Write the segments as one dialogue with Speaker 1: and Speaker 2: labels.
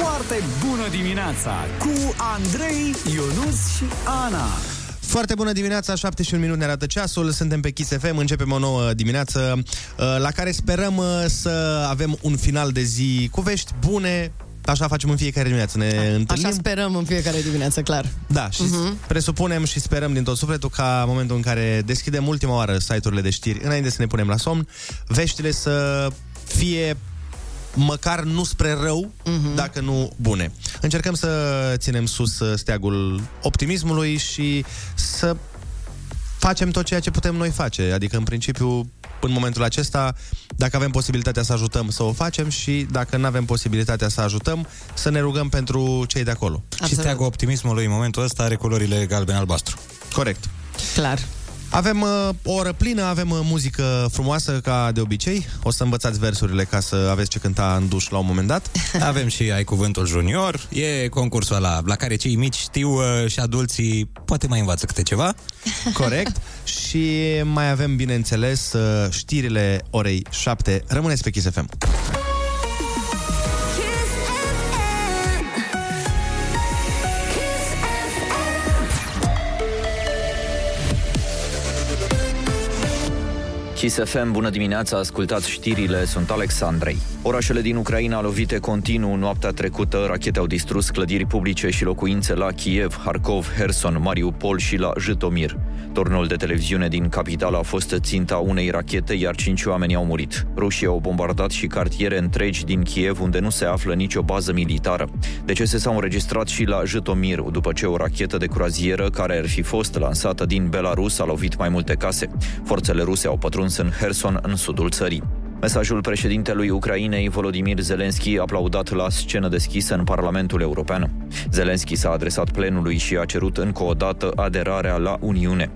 Speaker 1: Foarte bună dimineața cu Andrei, Ionus și Ana.
Speaker 2: Foarte bună dimineața, 7 și un minut ne arată ceasul, suntem pe Kiss FM, începem o nouă dimineață uh, la care sperăm uh, să avem un final de zi cu vești bune, Așa facem în fiecare dimineață, ne
Speaker 3: Așa
Speaker 2: întâlnim.
Speaker 3: sperăm în fiecare dimineață, clar.
Speaker 2: Da, și uh-huh. presupunem și sperăm din tot sufletul ca în momentul în care deschidem ultima oară site-urile de știri, înainte să ne punem la somn, veștile să fie măcar nu spre rău, uh-huh. dacă nu bune. Încercăm să ținem sus uh, steagul optimismului și să facem tot ceea ce putem noi face. Adică, în principiu, în momentul acesta, dacă avem posibilitatea să ajutăm, să o facem și dacă nu avem posibilitatea să ajutăm, să ne rugăm pentru cei de acolo.
Speaker 4: Și steagul optimismului în momentul ăsta are culorile galben-albastru.
Speaker 2: Corect.
Speaker 3: Clar.
Speaker 2: Avem uh, o oră plină, avem uh, muzică frumoasă ca de obicei. O să învățați versurile ca să aveți ce cânta în duș la un moment dat.
Speaker 4: Avem și Ai Cuvântul Junior. E concursul ăla la care cei mici știu uh, și adulții poate mai învață câte ceva.
Speaker 2: Corect. și mai avem, bineînțeles, uh, știrile orei 7. Rămâneți pe Kiss FM.
Speaker 5: Kiss FM, bună dimineața, ascultați știrile, sunt Alexandrei. Orașele din Ucraina lovite continuu noaptea trecută, rachete au distrus clădiri publice și locuințe la Kiev, Harkov, Herson, Mariupol și la Jytomyr. Turnul de televiziune din capitală a fost ținta unei rachete, iar cinci oameni au murit. Rușii au bombardat și cartiere întregi din Kiev, unde nu se află nicio bază militară. Decese s-au înregistrat și la Jytomyr, după ce o rachetă de croazieră, care ar fi fost lansată din Belarus, a lovit mai multe case. Forțele ruse au pătruns în Herson, în sudul țării. Mesajul președintelui Ucrainei, Volodymyr Zelensky, aplaudat la scenă deschisă în Parlamentul European. Zelensky s-a adresat plenului și a cerut încă o dată aderarea la Uniune.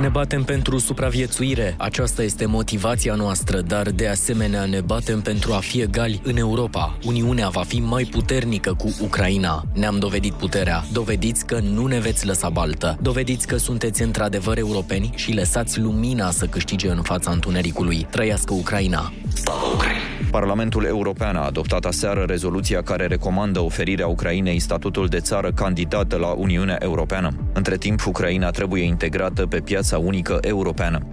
Speaker 6: Ne batem pentru supraviețuire. Aceasta este motivația noastră, dar de asemenea ne batem pentru a fi egali în Europa. Uniunea va fi mai puternică cu Ucraina. Ne-am dovedit puterea. Dovediți că nu ne veți lăsa baltă. Dovediți că sunteți într-adevăr europeni și lăsați lumina să câștige în fața întunericului. Trăiască Ucraina!
Speaker 5: Parlamentul European a adoptat aseară rezoluția care recomandă oferirea Ucrainei statutul de țară candidată la Uniunea Europeană. Între timp, Ucraina trebuie integrată pe piața unică europeană.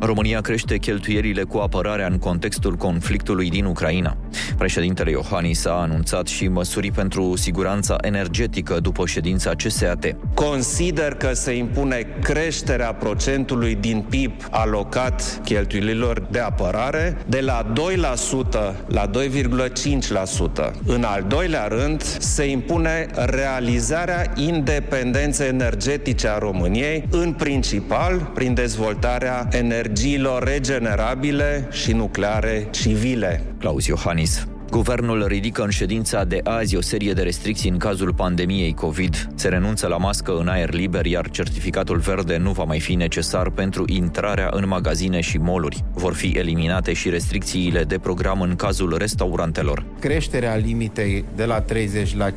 Speaker 5: România crește cheltuierile cu apărarea în contextul conflictului din Ucraina. Președintele Iohannis a anunțat și măsuri pentru siguranța energetică după ședința CSAT.
Speaker 7: Consider că se impune creșterea procentului din PIB alocat cheltuielilor de apărare de la 2% la 2,5%. În al doilea rând, se impune realizarea independenței energetice a României, în principal prin dezvoltarea energiilor regenerabile și nucleare civile.
Speaker 5: Klaus Johannis. Guvernul ridică în ședința de azi o serie de restricții în cazul pandemiei COVID. Se renunță la mască în aer liber, iar certificatul verde nu va mai fi necesar pentru intrarea în magazine și moluri. Vor fi eliminate și restricțiile de program în cazul restaurantelor.
Speaker 8: Creșterea limitei de la 30 la 50%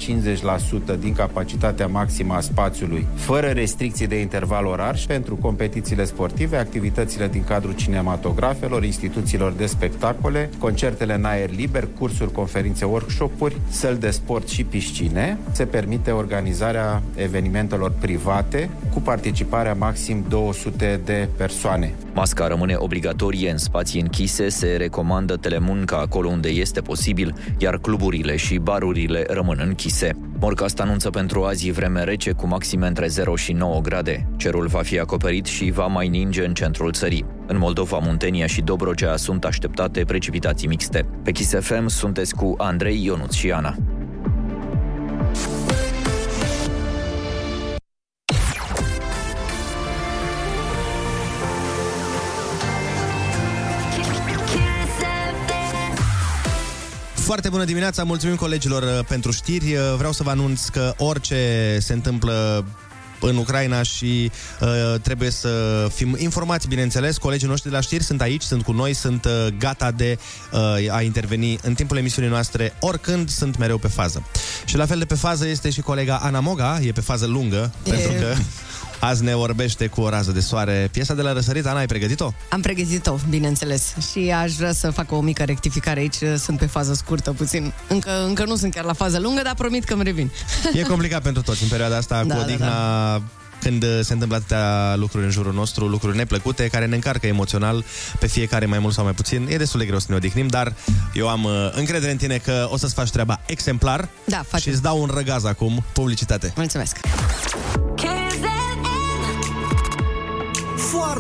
Speaker 8: din capacitatea maximă a spațiului, fără restricții de interval orar și pentru competițiile sportive, activitățile din cadrul cinematografelor, instituțiilor de spectacole, concertele în aer liber, cursuri, conferințe, workshop-uri, săli de sport și piscine. Se permite organizarea evenimentelor private cu participarea maxim 200 de persoane.
Speaker 5: Masca rămâne obligatorie în spații închise, se recomandă telemunca acolo unde este posibil, iar cluburile și barurile rămân închise. Morcast anunță pentru azi vreme rece cu maxime între 0 și 9 grade. Cerul va fi acoperit și va mai ninge în centrul țării. În Moldova, Muntenia și Dobrogea sunt așteptate precipitații mixte. Pe Kiss FM sunteți cu Andrei Ionuț și Ana.
Speaker 2: Foarte bună dimineața, mulțumim colegilor uh, pentru știri. Uh, Vreau să vă anunț că orice se întâmplă în Ucraina și uh, trebuie să fim informați, bineînțeles. Colegii noștri de la știri sunt aici, sunt cu noi, sunt uh, gata de uh, a interveni în timpul emisiunii noastre, oricând sunt mereu pe fază. Și la fel de pe fază este și colega Ana Moga, e pe fază lungă, e... pentru că Azi ne orbește cu o rază de soare. Piesa de la răsărit, Ana, ai pregătit-o?
Speaker 3: Am pregătit-o, bineînțeles. Și aș vrea să fac o mică rectificare aici. Sunt pe fază scurtă puțin. Încă, încă nu sunt chiar la fază lungă, dar promit că îmi revin.
Speaker 2: E complicat pentru toți în perioada asta
Speaker 3: Da,
Speaker 2: cu
Speaker 3: da,
Speaker 2: odihna când uh, se întâmplă atâtea lucruri în jurul nostru, lucruri neplăcute, care ne încarcă emoțional pe fiecare mai mult sau mai puțin. E destul de greu să ne odihnim, dar eu am uh, încredere în tine că o să-ți faci treaba exemplar
Speaker 3: Da, facem.
Speaker 2: și îți dau un răgaz acum, publicitate.
Speaker 3: Mulțumesc!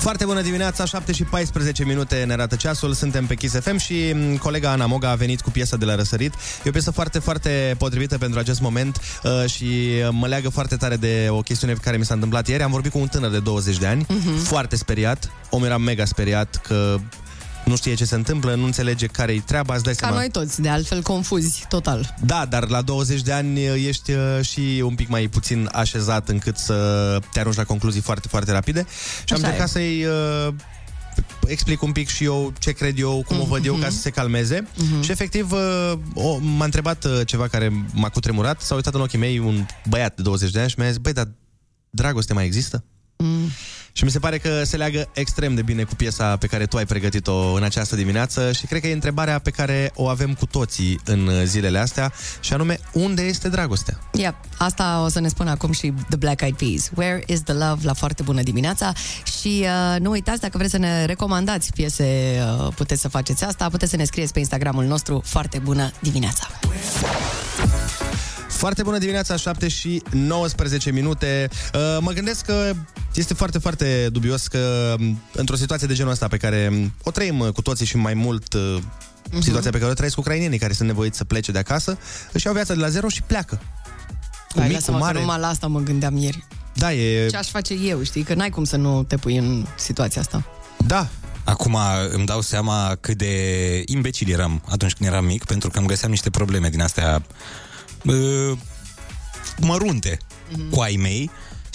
Speaker 2: Foarte bună dimineața, 7 și 14 minute ne arată ceasul, suntem pe Kiss FM și m, colega Ana Moga a venit cu piesa de la răsărit. E o piesă foarte, foarte potrivită pentru acest moment uh, și uh, mă leagă foarte tare de o chestiune care mi s-a întâmplat ieri. Am vorbit cu un tânăr de 20 de ani,
Speaker 3: Mhm.
Speaker 2: foarte speriat, omul era mega speriat că nu știe ce se întâmplă, nu înțelege care-i treaba, îți dai
Speaker 3: Ca
Speaker 2: seama.
Speaker 3: noi toți, de altfel confuzi total.
Speaker 2: Da, dar la 20 de ani uh, ești uh, și un pic mai puțin așezat încât să te arunci la concluzii foarte, foarte rapide. Și am
Speaker 3: Așa e.
Speaker 2: încercat să-i uh, explic un pic și eu ce cred eu, cum o văd eu, ca să se calmeze. Și efectiv uh, o, m-a întrebat uh, ceva care m-a cutremurat, s-a uitat în ochii mei un băiat de 20 de ani și mi-a zis, băi, dar dragoste mai există?
Speaker 3: Mm.
Speaker 2: Și mi se pare că se leagă extrem de bine cu piesa pe care tu ai pregătit-o în această dimineață și cred că e întrebarea pe care o avem cu toții în zilele astea și anume, unde este dragostea?
Speaker 3: Yeah, asta o să ne spună acum și The Black Eyed Peas. Where is the love? La foarte bună dimineața. Și uh, nu uitați, dacă vreți să ne recomandați piese, uh, puteți să faceți asta. Puteți să ne scrieți pe Instagramul nostru. Foarte bună dimineața!
Speaker 2: Foarte bună dimineața, 7 și 19 minute. Uh, Mă gândesc că este foarte, foarte dubios că m, într-o situație de genul ăsta pe care m, o trăim uh, cu toții și mai mult uh, situația pe care o trăiesc ucrainienii care sunt nevoiți să plece de acasă, își iau viața de la zero și pleacă. Cu
Speaker 3: Hai,
Speaker 2: mic, cu
Speaker 3: lasă-mă că
Speaker 2: mare.
Speaker 3: numai la asta mă gândeam ieri.
Speaker 2: Da, e...
Speaker 3: Ce aș face eu, știi? Că n-ai cum să nu te pui în situația asta.
Speaker 2: Da,
Speaker 4: Acum îmi dau seama cât de imbecil eram atunci când eram mic, pentru că îmi găseam niște probleme din astea uh, mărunte
Speaker 3: Mhm.
Speaker 4: cu ai mei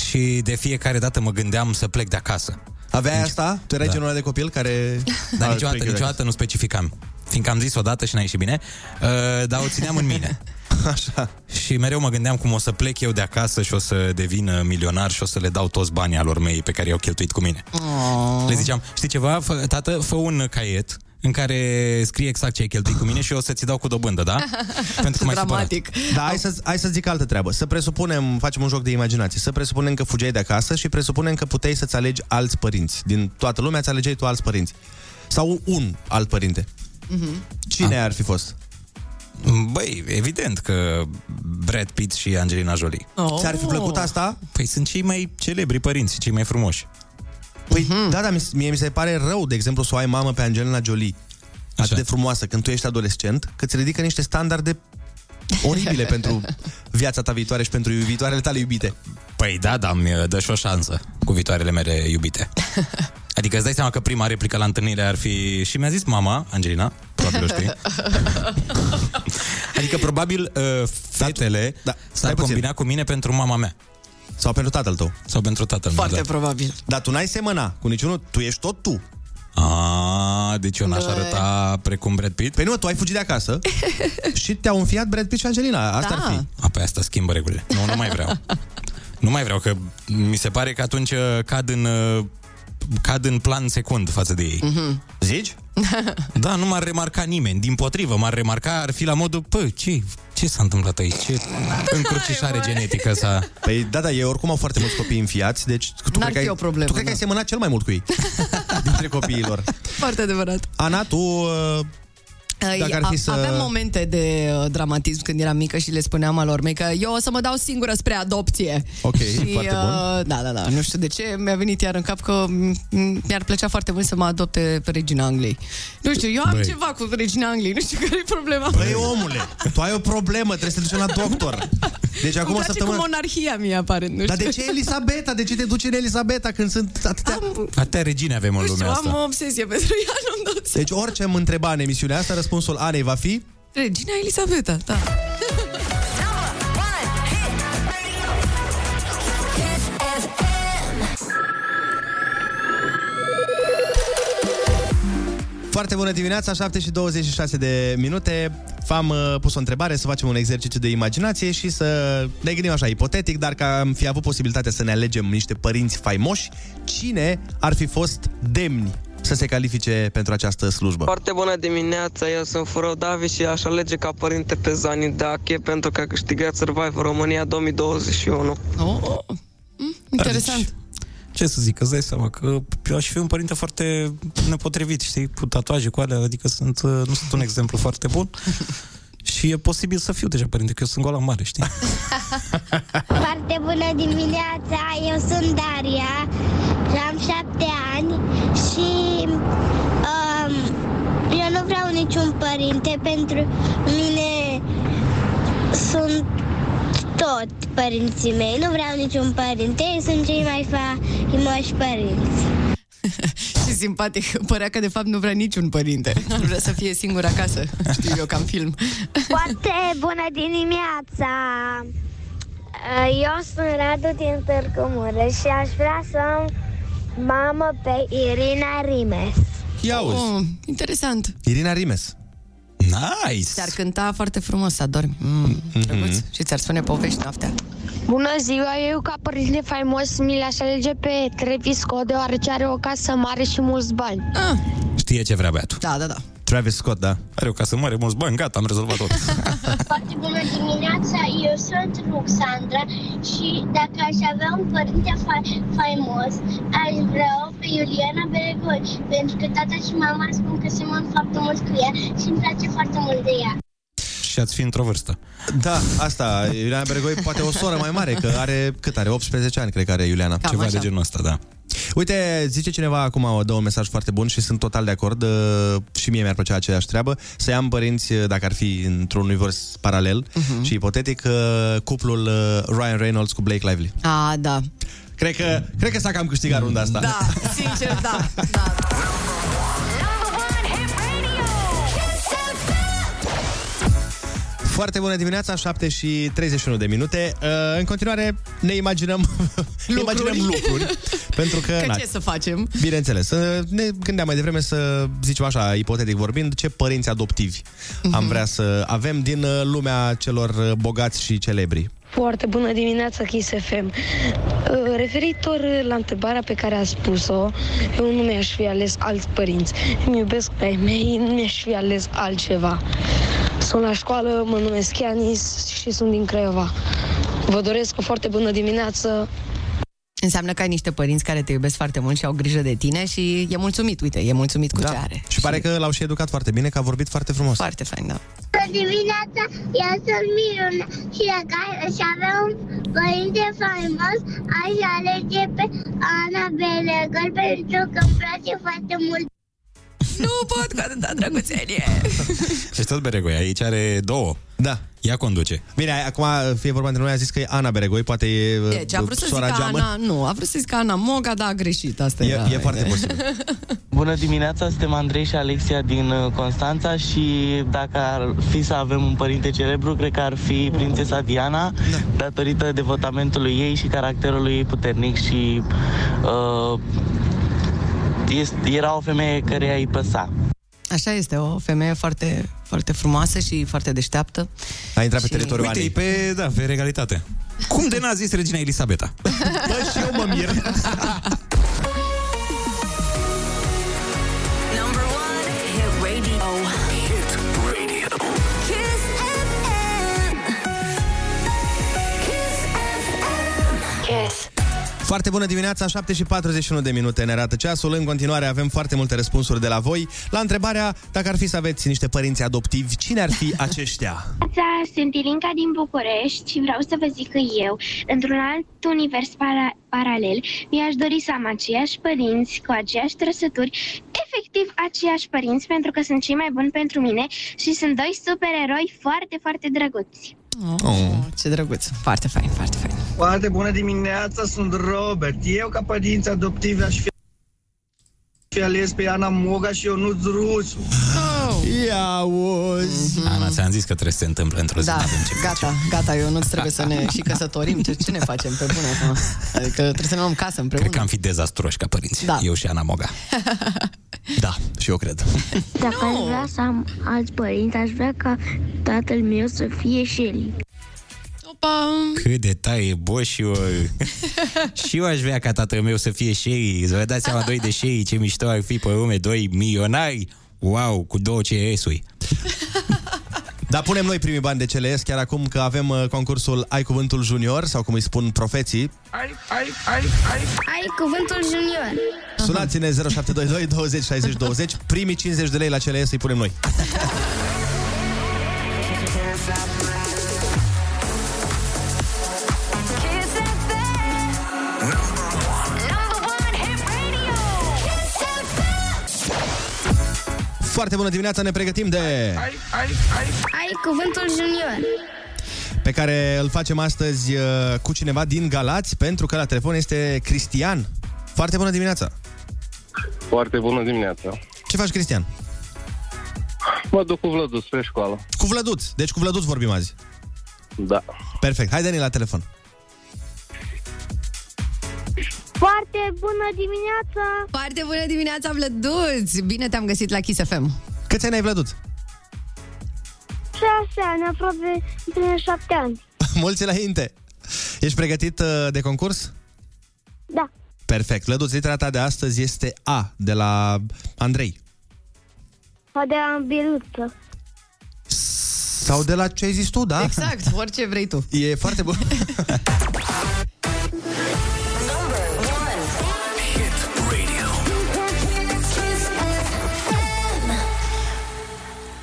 Speaker 4: și de fiecare dată mă gândeam să plec de acasă.
Speaker 2: Aveai asta? Tu erai
Speaker 4: Da.
Speaker 2: genul ăla de copil care...
Speaker 4: Dar
Speaker 2: A,
Speaker 4: niciodată,
Speaker 2: plec de
Speaker 4: niciodată nu specificam. Fiindcă am zis odată și n-a ieșit bine, uh, dar o țineam în mine.
Speaker 2: Așa.
Speaker 4: Și mereu mă gândeam cum o să plec eu de acasă și o să devin uh, milionar și o să le dau toți banii alor mei pe care i-au cheltuit cu mine.
Speaker 3: Oh.
Speaker 4: Le ziceam, știi ceva, fă, tată, fă un caiet în care scrie exact ce ai cheltuit cu mine și eu o să ți dau cu dobândă, da? Pentru că m-ai supărat.
Speaker 3: Dramatic.
Speaker 2: Da, hai să, hai să zic altă treabă. Să presupunem, facem un joc de imaginație, să presupunem că fugeai de acasă și presupunem că puteai să-ți alegi alți părinți. Din toată lumea ți alegeai tu alți părinți. Sau un alt părinte. Cine ar fi fost?
Speaker 4: Băi, evident că Brad Pitt și Angelina Jolie.
Speaker 3: Oh.
Speaker 2: Ți-ar fi plăcut asta?
Speaker 4: Păi sunt cei mai celebri părinți, cei mai frumoși.
Speaker 2: Păi, da, da, mi- mie mi se pare rău, de exemplu, să o ai mamă pe Angelina Jolie. Atât
Speaker 4: Așa.
Speaker 2: de frumoasă când tu ești adolescent, că îți ridică niște standarde oribile pentru viața ta viitoare și pentru viitoarele tale iubite.
Speaker 4: Păi da, dar mi dă și o șansă cu viitoarele mele iubite. Adică îți dai seama că prima replică la întâlnire ar fi... Și mi-a zis mama, Angelina, probabil o știi. adică probabil uh, fetele
Speaker 2: da,
Speaker 4: da,
Speaker 2: stai
Speaker 4: s-ar
Speaker 2: puțin.
Speaker 4: combina cu mine pentru mama mea.
Speaker 2: Sau pentru tatăl tău.
Speaker 4: Sau pentru tatăl meu,
Speaker 3: Foarte
Speaker 4: da.
Speaker 3: probabil.
Speaker 2: Dar tu n-ai semăna cu niciunul, tu ești tot tu.
Speaker 4: A, deci eu n-aș
Speaker 3: Băi.
Speaker 4: arăta precum Brad Pitt?
Speaker 2: Păi nu, tu ai fugit de acasă și te-au înfiat Brad Pitt și Angelina. Asta
Speaker 3: Da.
Speaker 2: ar fi.
Speaker 4: A, pe asta schimbă regulile. Nu, nu mai vreau. nu mai vreau, că mi se pare că atunci uh, cad în, uh, cad în plan secund față de ei.
Speaker 3: Mhm.
Speaker 2: Zici?
Speaker 4: Da, nu m-ar remarca nimeni. Din potrivă, m-ar remarca, ar fi la modul, pă, ce, ce s-a întâmplat aici? Ce încrucișare genetică s-a...
Speaker 2: Păi da, da, ei oricum au foarte mulți copii înfiați, deci tu
Speaker 3: N-ar
Speaker 2: cred, că
Speaker 3: fi
Speaker 2: ai,
Speaker 3: o problemă,
Speaker 2: tu cred că
Speaker 3: da.
Speaker 2: ai semănat cel mai mult cu ei dintre copiilor.
Speaker 3: Foarte adevărat.
Speaker 2: Ana, tu uh, Dacă ar fi
Speaker 3: A-
Speaker 2: să-
Speaker 3: Aveam momente de uh, dramatism când eram mică și le spuneam alor mei că eu o să mă dau singură spre adopție.
Speaker 2: Ok,
Speaker 3: și,
Speaker 2: foarte bun.
Speaker 3: uh, Da, da, da. Nu știu de ce mi-a venit iar în cap că m- mi-ar plăcea foarte mult să mă adopte pe regina Angliei. Nu știu, eu am
Speaker 2: Băi.
Speaker 3: ceva cu regina Angliei, nu știu care e problema.
Speaker 2: Băi, omule, tu ai o problemă, trebuie să te duci la doctor. Deci acum
Speaker 3: Îmi
Speaker 2: o
Speaker 3: place
Speaker 2: săptămână...
Speaker 3: cu monarhia mie, aparent. Nu
Speaker 2: Dar
Speaker 3: știu.
Speaker 2: de ce Elisabeta? De ce te duci în Elisabeta când sunt atâtea...
Speaker 3: Am,
Speaker 4: Atâtea regine avem în
Speaker 3: nu știu,
Speaker 4: lumea
Speaker 3: am
Speaker 4: asta.
Speaker 3: o obsesie pentru ea, nu-mi dau seama.
Speaker 2: Deci orice am întreba în emisiunea asta, răspunsul Anei va fi...
Speaker 3: Regina Elisabeta, da.
Speaker 2: Foarte bună dimineața, 7 și 26 de minute. V-am uh, pus o întrebare, să facem un exercițiu de imaginație și să ne gândim așa, ipotetic, dar că am fi avut posibilitatea să ne alegem niște părinți faimoși, cine ar fi fost demni să se califice pentru această slujbă?
Speaker 9: Foarte bună dimineața, eu sunt Furău David și aș alege ca părinte pe Zani Dache pentru că a câștigat Survivor România 2021.
Speaker 3: Oh, mm, interesant.
Speaker 4: Ce să zic, îți dai seama că eu aș fi un părinte foarte nepotrivit, știi, cu tatuaje, cu alea, adică sunt, uh, nu sunt un exemplu foarte bun. Și e posibil să fiu deja părinte, că eu sunt gola mare, știi?
Speaker 10: Foarte bună dimineața, eu sunt Daria și am șapte ani și um, eu nu vreau niciun părinte, pentru mine sunt tot părinții mei, nu vreau niciun părinte, ei sunt cei mai faimoși părinți.
Speaker 3: și simpatic. Părea că de fapt nu vrea niciun părinte. Nu vrea să fie singur acasă. Știu eu, ca în film.
Speaker 10: Foarte bună dimineața! Eu sunt Radu din Târgu Mureș și aș vrea să am mamă pe Irina Rimes.
Speaker 2: Ia auzi.
Speaker 3: Oh, interesant.
Speaker 2: Irina Rimes.
Speaker 4: Nice!
Speaker 3: Ți-ar cânta foarte frumos să adormi. Mm, drăguț. Și ți-ar spune povești noaptea.
Speaker 11: Bună ziua, eu ca părinte faimos mi le-aș alege pe Travis Scott deoarece are o casă mare și mulți bani.
Speaker 3: Ah,
Speaker 4: Știe ce vrea băiatul.
Speaker 3: da, da, da.
Speaker 2: Travis Scott, da.
Speaker 4: Are o casă mare, mulți bani, gata, am rezolvat tot.
Speaker 10: Foarte bună dimineața, eu sunt Ruxandra și dacă aș avea un părinte fa- faimos, aș vrea pe Iuliana Beregoi, pentru că tata și mama spun că semăn foarte mult cu ea și îmi place foarte mult de ea.
Speaker 4: Și ați fi într-o vârstă.
Speaker 2: Da, asta, Iuliana Bergoi poate o soră mai mare, că are, cât are, 18 ani, cred că are Iuliana.
Speaker 3: Cam
Speaker 4: Ceva
Speaker 3: așa.
Speaker 4: de genul ăsta, da.
Speaker 2: Uite, zice cineva acum, o dă un mesaj foarte bun și sunt total de acord uh, și mie mi-ar plăcea aceeași treabă, să am părinți, uh, dacă ar fi într-un univers paralel
Speaker 3: Mhm.
Speaker 2: și ipotetic, uh, cuplul uh, Ryan Reynolds cu Blake Lively.
Speaker 3: A, da.
Speaker 2: Cred că, cred că s-a cam câștigat runda asta.
Speaker 3: Da, sincer, da. da.
Speaker 2: Foarte bună dimineața, 7 și 31 de minute. Uh, în continuare ne imaginăm ne imaginăm lucruri. pentru că,
Speaker 3: Că
Speaker 2: na,
Speaker 3: ce să facem?
Speaker 2: Bineînțeles, uh, ne gândeam mai devreme să zicem așa, ipotetic vorbind, ce părinți adoptivi
Speaker 3: Mhm.
Speaker 2: am vrea să avem din uh, lumea celor uh, bogați și celebri.
Speaker 11: Foarte bună dimineața, Kiss FM. Uh, Referitor la întrebarea pe care a spus-o, eu nu mi-aș fi ales alți părinți. Îmi iubesc pe ai mei, nu mi-aș fi ales altceva. Sunt la școală, mă numesc Ianis și sunt din Craiova. Vă doresc o foarte bună dimineață.
Speaker 3: Înseamnă că ai niște părinți care te iubesc foarte mult și au grijă de tine și e mulțumit, uite, e mulțumit cu ce are.
Speaker 2: Da. Și pare că l-au și educat foarte bine, că a vorbit foarte frumos.
Speaker 3: Foarte fain, da.
Speaker 10: Bună dimineața, eu sunt Miruna și dacă aș avea un părinte faimos, aș alege pe Ana Belegăl pentru că îmi place foarte mult.
Speaker 3: Nu pot cu atâta drăguțenie.
Speaker 4: Și tot Beregoi, aici are două.
Speaker 2: Da.
Speaker 4: Ea conduce.
Speaker 2: Bine, acum fie vorba între noi, a zis că e Ana Beregoi, poate e uh,
Speaker 3: Deci, a vrut să
Speaker 2: sora
Speaker 3: zică
Speaker 2: Geamăn.
Speaker 3: Ana, nu, a vrut să zică Ana Moga, dar a greșit, asta
Speaker 2: E,
Speaker 3: era.
Speaker 2: e foarte posibil.
Speaker 12: Bună dimineața, suntem Andrei și Alexia din uh, Constanța și dacă ar fi să avem un părinte celebru, cred că ar fi prințesa Diana, da. datorită devotamentului ei și caracterului ei puternic și uh, este, era o femeie care îi păsa.
Speaker 3: Așa este, o femeie foarte, foarte frumoasă și foarte deșteaptă.
Speaker 2: A intrat pe
Speaker 3: Și-
Speaker 2: teritoriul
Speaker 4: Uite,
Speaker 2: Anei.
Speaker 4: e pe, da, pe regalitate. Cum de n-a zis regina Elisabeta?
Speaker 2: Bă, și eu mă mir.
Speaker 13: Number one, hit radio.
Speaker 1: Hit Radio.
Speaker 13: Kiss
Speaker 2: Foarte bună dimineața, 7 și 41 de minute ne arată ceasul. În continuare avem foarte multe răspunsuri de la voi. La întrebarea, dacă ar fi să aveți niște părinți adoptivi, cine ar fi aceștia?
Speaker 10: Neața, sunt Ilinca din București și vreau să vă zic că eu, într-un alt univers para- paralel, mi-aș dori să am aceiași părinți cu aceeași trăsături, efectiv aceiași părinți, pentru că sunt cei mai buni pentru mine și sunt doi supereroi foarte, foarte drăguți.
Speaker 3: Oh, ce drăguț. Foarte fain, foarte fain.
Speaker 14: Foarte bună dimineața, sunt Robert. Eu, ca părinți adoptivi, aș fi, fi ales pe Ana Moga și Ionuț Rusu.
Speaker 2: Ia uzi!
Speaker 4: Ana, ți-am zis că trebuie să se întâmple într-o zi.
Speaker 3: Da,
Speaker 4: n-avem ce
Speaker 3: gata, gata, eu nu trebuie să ne și căsătorim. Ce, ce ne facem pe bune acum? Adică trebuie să ne luăm casă împreună.
Speaker 4: Cred că am fi dezastroși ca părinți.
Speaker 3: Da.
Speaker 4: Eu și Ana Moga.
Speaker 2: Da, și eu cred.
Speaker 10: Dacă aș vrea să am alți părinți, aș vrea ca tatăl meu să fie Shelly.
Speaker 3: Opa!
Speaker 4: Cât de taie boșiu Și eu aș vrea ca tatăl meu să fie Sherry Să vă dați seama, doi de Sherry Ce mișto ar fi pe lume, doi milionari Wow, cu două CS-uri
Speaker 2: Dar punem noi primii bani de CLS chiar acum că avem uh, concursul Ai Cuvântul Junior sau cum îi spun profeții.
Speaker 10: Ai, ai, ai, ai. Ai cuvântul junior.
Speaker 2: Sunați-ne 0722 20 60 20. Primii 50 de lei la CLS îi punem noi. Foarte bună dimineața, ne pregătim de...
Speaker 10: Ai, ai, ai. Ai cuvântul junior.
Speaker 2: pe care îl facem astăzi uh, cu cineva din Galați, pentru că la telefon este Cristian. Foarte bună dimineața!
Speaker 15: Foarte bună dimineața.
Speaker 2: Ce faci, Cristian?
Speaker 15: Mă duc cu Vlăduț spre școală.
Speaker 2: Cu Vlăduț. Deci cu Vlăduț vorbim azi.
Speaker 15: Da.
Speaker 2: Perfect. Hai, Dani, la telefon.
Speaker 10: Foarte bună dimineața!
Speaker 3: Foarte bună dimineața, Vlăduț! Bine te-am găsit la Kiss FM.
Speaker 2: Câți ani ai, Vlăduț?
Speaker 10: Șase ani, aproape prin șapte ani.
Speaker 2: Mulți înainte. Ești pregătit uh, de concurs?
Speaker 10: Da.
Speaker 2: Perfect. Vlăduț, litera ta de astăzi este A, de la Andrei.
Speaker 10: A de ambiluță.
Speaker 2: Sau de la ce ai zis tu, da?
Speaker 3: Exact, orice vrei tu.
Speaker 2: E foarte bun.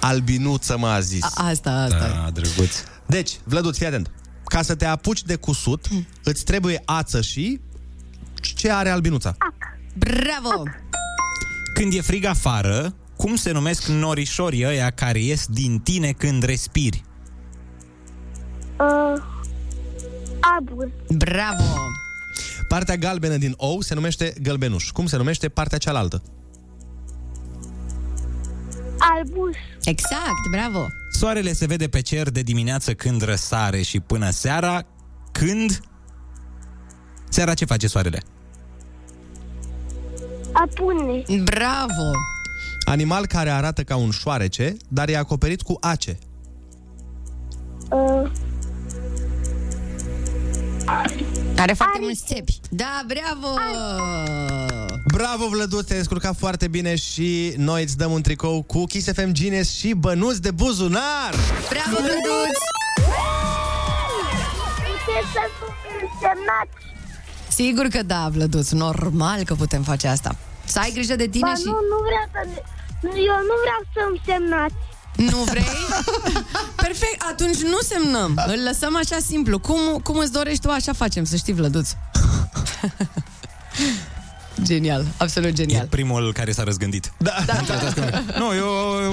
Speaker 2: Albinuță m-a zis.
Speaker 3: A- asta, asta.
Speaker 4: Da, drăguț.
Speaker 2: Deci, Vlăduț, fii atent. Ca să te apuci de cusut, îți trebuie ață și... Ce are albinuța?
Speaker 3: Bravo!
Speaker 4: Când e frig afară, cum se numesc norișorii ăia care ies din tine când respiri?
Speaker 10: Uh, abur.
Speaker 3: Bravo!
Speaker 2: Partea galbenă din ou se numește gălbenuș. Cum se numește partea cealaltă?
Speaker 10: Albuș.
Speaker 3: Exact, bravo!
Speaker 4: Soarele se vede pe cer de dimineață când răsare și până seara, când... Seara ce face soarele?
Speaker 10: Apune.
Speaker 3: Bravo!
Speaker 2: Animal care arată ca un șoarece, dar e acoperit cu ace.
Speaker 10: Uh,
Speaker 3: Are foarte mulți țepi. Da, bravo!
Speaker 2: Bravo, Vlăduț, te-ai descurcat foarte bine și noi îți dăm un tricou cu Kiss FM Gines și bănuți de buzunar!
Speaker 3: Bravo, Vlăduț!
Speaker 10: puteți să semnați.
Speaker 3: Sigur că da, Vlăduț, normal că putem face asta. Să ai grijă de tine
Speaker 10: Ba,
Speaker 3: și...
Speaker 10: nu, nu vreau să... nu, Eu nu vreau să-mi semnați.
Speaker 3: Nu vrei? Perfect, atunci nu semnăm. Îl lăsăm așa simplu. Cum, cum îți dorești tu, așa facem, să știi, Vlăduț. Genial, absolut
Speaker 4: E
Speaker 3: genial.
Speaker 4: primul care s-a răzgândit.
Speaker 2: Da.
Speaker 4: Nu, eu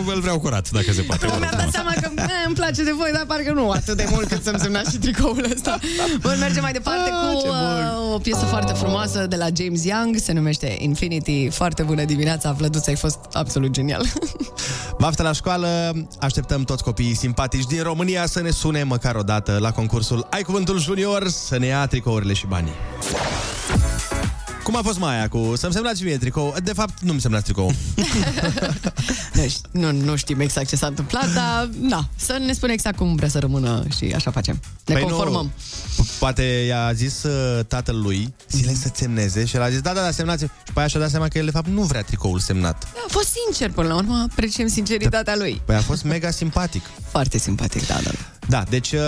Speaker 4: îl vreau curat, dacă se poate.
Speaker 3: Mi-am dat seama că eh, îmi place de voi, dar parcă nu atât de mult cât să-mi semnați și tricoul ăsta. Bun, mergem mai departe
Speaker 2: Ah,
Speaker 3: cu
Speaker 2: ce bun.
Speaker 3: uh, o piesă foarte frumoasă de la James Young, se numește Infinity. Foarte bună dimineața, Vlăduț, ai fost absolut genial.
Speaker 2: Baftă la școală, așteptăm toți copiii simpatici din România să ne sune măcar o dată la concursul Ai Cuvântul Junior să ne ia tricourile și banii. Cum a fost mai aia cu să-mi semnați mie tricou? De fapt, nu mi semnați tricou.
Speaker 3: nu, ș- nu, nu știm exact ce s-a întâmplat, dar da, să ne spune exact cum vrea să rămână și așa facem. Ne
Speaker 2: Păi
Speaker 3: conformăm.
Speaker 2: Nu, poate i-a zis uh, tatălui zile să semneze și el a zis da, da, da, semnați Și pe aia și-a dat seama că el de fapt nu vrea tricoul semnat.
Speaker 3: A fost sincer până la urmă, apreciem sinceritatea lui.
Speaker 2: Păi a fost mega simpatic.
Speaker 3: Foarte simpatic, da, da.
Speaker 2: Da, deci uh,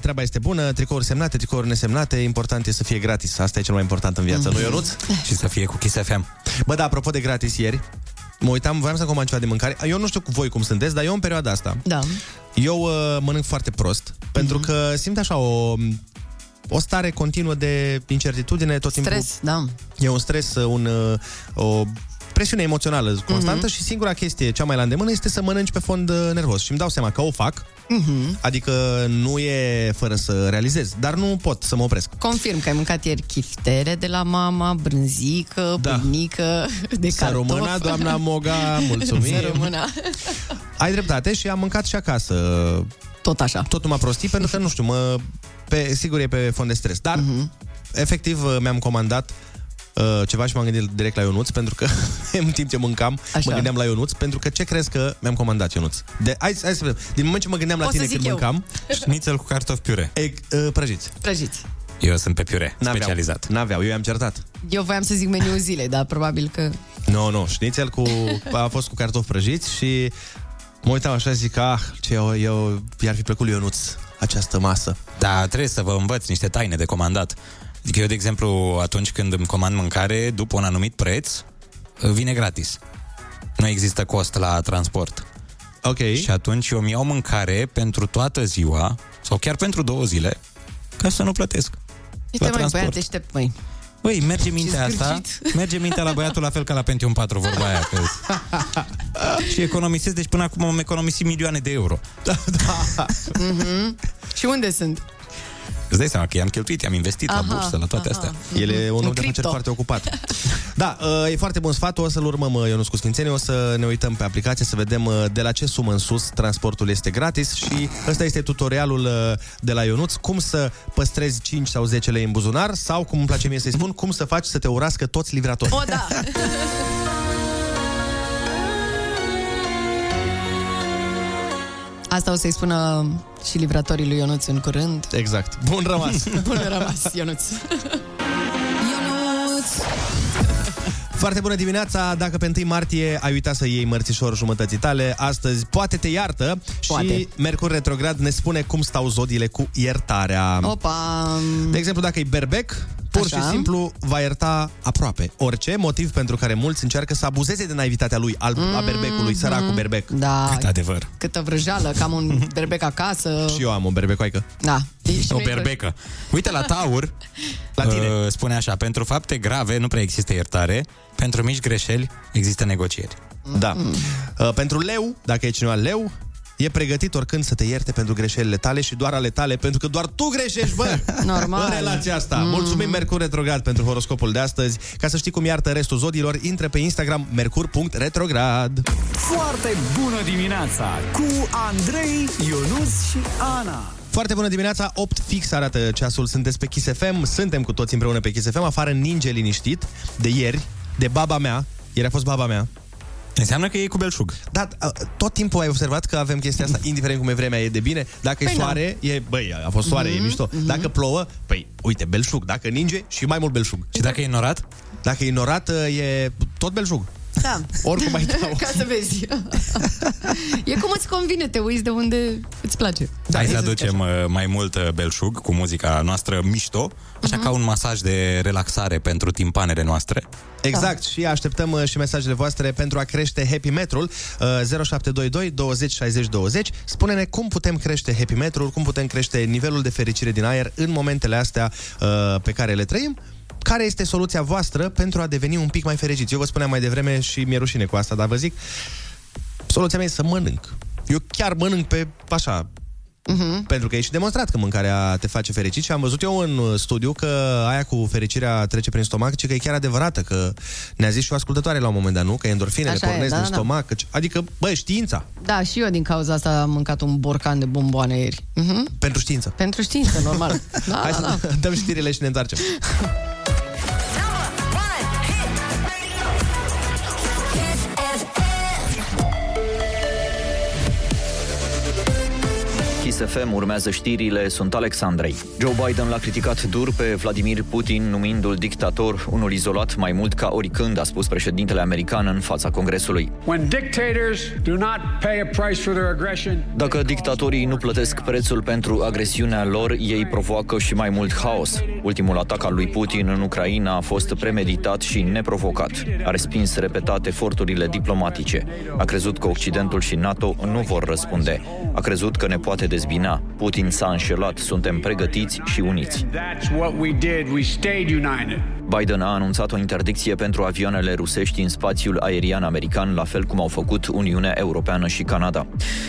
Speaker 2: treaba este bună, tricouri semnate, tricouri nesemnate, important e să fie gratis. Asta e cel mai important în viață, nu Ionuț?
Speaker 4: Și să fie cu Kiss FM.
Speaker 2: Bă, da, apropo de gratis ieri, mă uitam, voiam să comand ceva de mâncare. Eu nu știu cu voi cum sunteți, dar eu în perioada asta,
Speaker 3: Da.
Speaker 2: eu uh, mănânc foarte prost, pentru că simt așa o, o stare continuă de incertitudine tot timpul.
Speaker 3: Stres, da.
Speaker 2: E un stres, un, uh, o presiune emoțională constantă și singura chestie, cea mai la îndemână, este să mănânci pe fond uh, nervos. Și îmi dau seama că o fac,
Speaker 3: Mhm.
Speaker 2: adică nu e fără să realizez, dar nu pot să mă opresc.
Speaker 3: Confirm că ai mâncat ieri chiftere de la mama, brânzică,
Speaker 2: Da.
Speaker 3: pâinică, de
Speaker 2: Să
Speaker 3: cartofi.
Speaker 2: rămână, doamna Moga, mulțumim.
Speaker 3: Să rămână.
Speaker 2: Ai dreptate și am mâncat și acasă.
Speaker 3: Tot așa.
Speaker 2: Tot numai prostii, pentru că, nu știu, mă, pe, sigur e pe fond de stres. Dar,
Speaker 3: Mhm.
Speaker 2: efectiv, mi-am comandat uh, ceva și m-am gândit direct la Ionuț, pentru că în timp ce mâncam,
Speaker 3: Așa.
Speaker 2: mă gândeam la Ionuț, pentru că ce crezi că mi-am comandat Ionuț? De, hai, hai să vedem. Din moment ce mă gândeam la
Speaker 3: Pot să
Speaker 2: tine
Speaker 3: zic
Speaker 2: când
Speaker 3: eu.
Speaker 2: mâncam,
Speaker 4: Șnițel cu cartofi piure.
Speaker 2: e, uh, prăjiți.
Speaker 3: Prăjiți.
Speaker 4: Eu sunt pe piure,
Speaker 2: N-aveau.
Speaker 4: specializat.
Speaker 2: N-aveau, eu i-am certat.
Speaker 3: Eu voiam să zic meniul zilei, dar probabil că...
Speaker 2: Nu, no, nu, no, șnițel cu, a fost cu cartofi prăjiți și mă uitam așa și zic, ah, ce eu, eu i-ar fi plăcut lui Ionuț această masă.
Speaker 4: Da, trebuie să vă învăț niște taine de comandat. Adică eu, de exemplu, atunci când îmi comand mâncare, după un anumit preț, vine gratis. Nu există cost la transport.
Speaker 2: Ok.
Speaker 4: Și atunci eu îmi iau mâncare pentru toată ziua, sau chiar pentru două zile, ca să nu plătesc.
Speaker 3: Uite, mai
Speaker 4: transport.
Speaker 3: băiat deștept, măi.
Speaker 4: Băi, merge mintea asta,
Speaker 3: zgârcit.
Speaker 4: merge mintea la băiatul la fel ca la Pentium 4, vorba aia. Că... și economisesc, deci până acum am economisit milioane de euro.
Speaker 3: Mhm. Și unde sunt?
Speaker 4: Îți dai seama că i-am cheltuit, i-am investit
Speaker 3: Aha,
Speaker 4: la bursă, la toate
Speaker 3: aha.
Speaker 4: astea.
Speaker 2: El e un om de
Speaker 3: cripto.
Speaker 2: afaceri foarte ocupat. Da, uh, e foarte bun sfatul, o să-l urmăm uh, Ionuț cu Sfințenie, o să ne uităm pe aplicație să vedem uh, de la ce sumă în sus transportul este gratis și ăsta este tutorialul uh, de la Ionuț, cum să păstrezi 5 sau 10 lei în buzunar sau, cum îmi place mie să-i spun, cum să faci să te urască toți livratorii.
Speaker 3: O, da! Asta o să-i spună și livratorii lui Ionuț în curând.
Speaker 2: Exact. Bun rămas!
Speaker 3: Bun rămas, Ionuț. Ionuț!
Speaker 2: Foarte bună dimineața! Dacă pe 1 martie ai uitat să iei mărțișor jumătății tale, astăzi poate te iartă
Speaker 3: Poate.
Speaker 2: și Mercur Retrograd ne spune cum stau zodiile cu iertarea.
Speaker 3: Opa!
Speaker 2: De exemplu, dacă e berbec, pur
Speaker 3: Așa.
Speaker 2: și simplu va ierta aproape orice, motiv pentru care mulți încearcă să abuzeze de naivitatea lui, al, a berbecului, săracul berbec.
Speaker 3: Da,
Speaker 4: Cât adevăr.
Speaker 3: câtă vrăjeală, că am un berbec acasă.
Speaker 2: Și eu am o berbecoaică.
Speaker 3: Da. Și
Speaker 4: O
Speaker 3: nu-i
Speaker 4: berbecă. Uite, la Taur,
Speaker 2: La tine.
Speaker 4: uh, spune așa, pentru fapte grave nu prea există iertare, pentru mici greșeli există negocieri.
Speaker 2: Da. Uh, pentru leu, dacă e cineva leu, e pregătit oricând să te ierte pentru greșelile tale și doar ale tale, pentru că doar tu greșești, bă!
Speaker 3: Normal.
Speaker 2: În relația asta. Mm. Mulțumim, Mercur Retrograd, pentru horoscopul de astăzi. Ca să știi cum iartă restul zodiilor, intră pe Instagram mercur.retrograd.
Speaker 1: Foarte bună dimineața cu Andrei, Ionus și Ana.
Speaker 2: Foarte bună dimineața, 8 fix arată ceasul, sunteți pe Kiss FM, suntem cu toți împreună pe Kiss FM, afară ninge liniștit, de ieri, de baba mea, ieri a fost baba mea.
Speaker 4: Înseamnă că e cu belșug.
Speaker 2: Da, a- tot timpul ai observat că avem chestia asta, indiferent cum e vremea, e de bine. Dacă
Speaker 3: Păi
Speaker 2: e
Speaker 3: da.
Speaker 2: soare, e, băi, a fost soare, e mișto. Dacă plouă, păi, uite, belșug. Dacă ninge, și mai mult belșug.
Speaker 4: Și dacă e norat?
Speaker 2: Dacă e norat, e tot belșug.
Speaker 3: Da.
Speaker 2: Oricum ai dau.
Speaker 3: Ca să vezi. e cum îți convine, te uiți de unde îți place.
Speaker 4: Da, Hai să
Speaker 3: exact
Speaker 4: aducem uh, mai mult uh, belșug cu muzica noastră mișto, așa
Speaker 3: Mhm.
Speaker 4: ca un masaj de relaxare pentru timpanele noastre.
Speaker 2: Exact, și așteptăm uh, și mesajele voastre pentru a crește Happy Metrul uh, 0722 20 60 20. Spune-ne cum putem crește Happy Metrul, cum putem crește nivelul de fericire din aer în momentele astea uh, pe care le trăim. Care este soluția voastră pentru a deveni un pic mai fericiți? Eu vă spuneam mai devreme și mi-e rușine cu asta, dar vă zic, soluția mea e să mănânc. Eu chiar mănânc pe așa,
Speaker 3: Mhm.
Speaker 2: pentru că e și demonstrat că mâncarea te face fericit și am văzut eu în uh, studiu că aia cu fericirea trece prin stomac, ci că e chiar adevărată, că ne-a zis și o ascultătoare la un moment dat, nu? Că endorfinele
Speaker 3: Așa e,
Speaker 2: pornesc
Speaker 3: da,
Speaker 2: din
Speaker 3: da.
Speaker 2: stomac. că- Adică, bă, știința.
Speaker 3: Da, și eu din cauza asta am mâncat un borcan de bomboane ieri. Mhm.
Speaker 2: Pentru știință.
Speaker 3: Pentru știință, normal. Da,
Speaker 2: Hai
Speaker 3: da, da.
Speaker 2: să dăm știrile și ne întoarcem.
Speaker 5: Kiss FM urmează știrile, sunt Alexandrei. Joe Biden l-a criticat dur pe Vladimir Putin, numindu-l dictator, unul izolat mai mult ca oricând, a spus președintele american în fața Congresului.
Speaker 16: When dictators do not pay a price for their aggression,
Speaker 5: Dacă dictatorii nu plătesc prețul pentru agresiunea lor, ei provoacă și mai mult haos. Ultimul atac al lui Putin în Ucraina a fost premeditat și neprovocat. A respins repetat eforturile diplomatice. A crezut că Occidentul și NATO nu vor răspunde. A crezut că ne poate dezbina. Putin s-a înșelat, suntem pregătiți și uniți.
Speaker 16: That's what we did. We stayed united.
Speaker 5: Biden a anunțat o interdicție pentru avioanele rusești în spațiul aerian american, la fel cum au făcut Uniunea Europeană și Canada.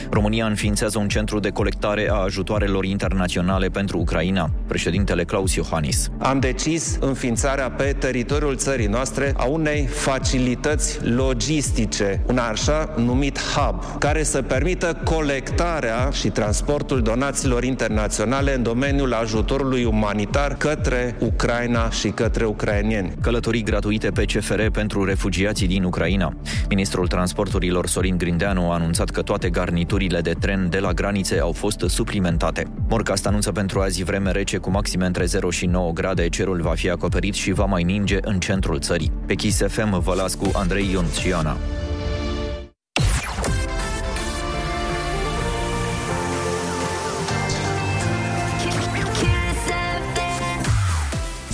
Speaker 5: România înființează un centru de colectare a ajutoarelor internaționale pentru Ucraina. Președintele Claus Iohannis.
Speaker 7: Am decis înființarea pe teritoriul țării noastre a unei facilități logistice, un așa numit hub, care să permită colectarea și transportul aportul donațiilor internaționale în domeniul ajutorului umanitar către Ucraina și către ucrainieni.
Speaker 5: Călătorii gratuite pe CFR pentru refugiații din Ucraina. Ministrul Transporturilor Sorin Grindeanu a anunțat că toate garniturile de tren de la granițe au fost suplimentate. Morcast anunță pentru azi vreme rece cu maxime între 0 și 9 grade, cerul va fi acoperit și va mai ninge în centrul țării. Pe Kiss FM vă las cu Andrei Ionț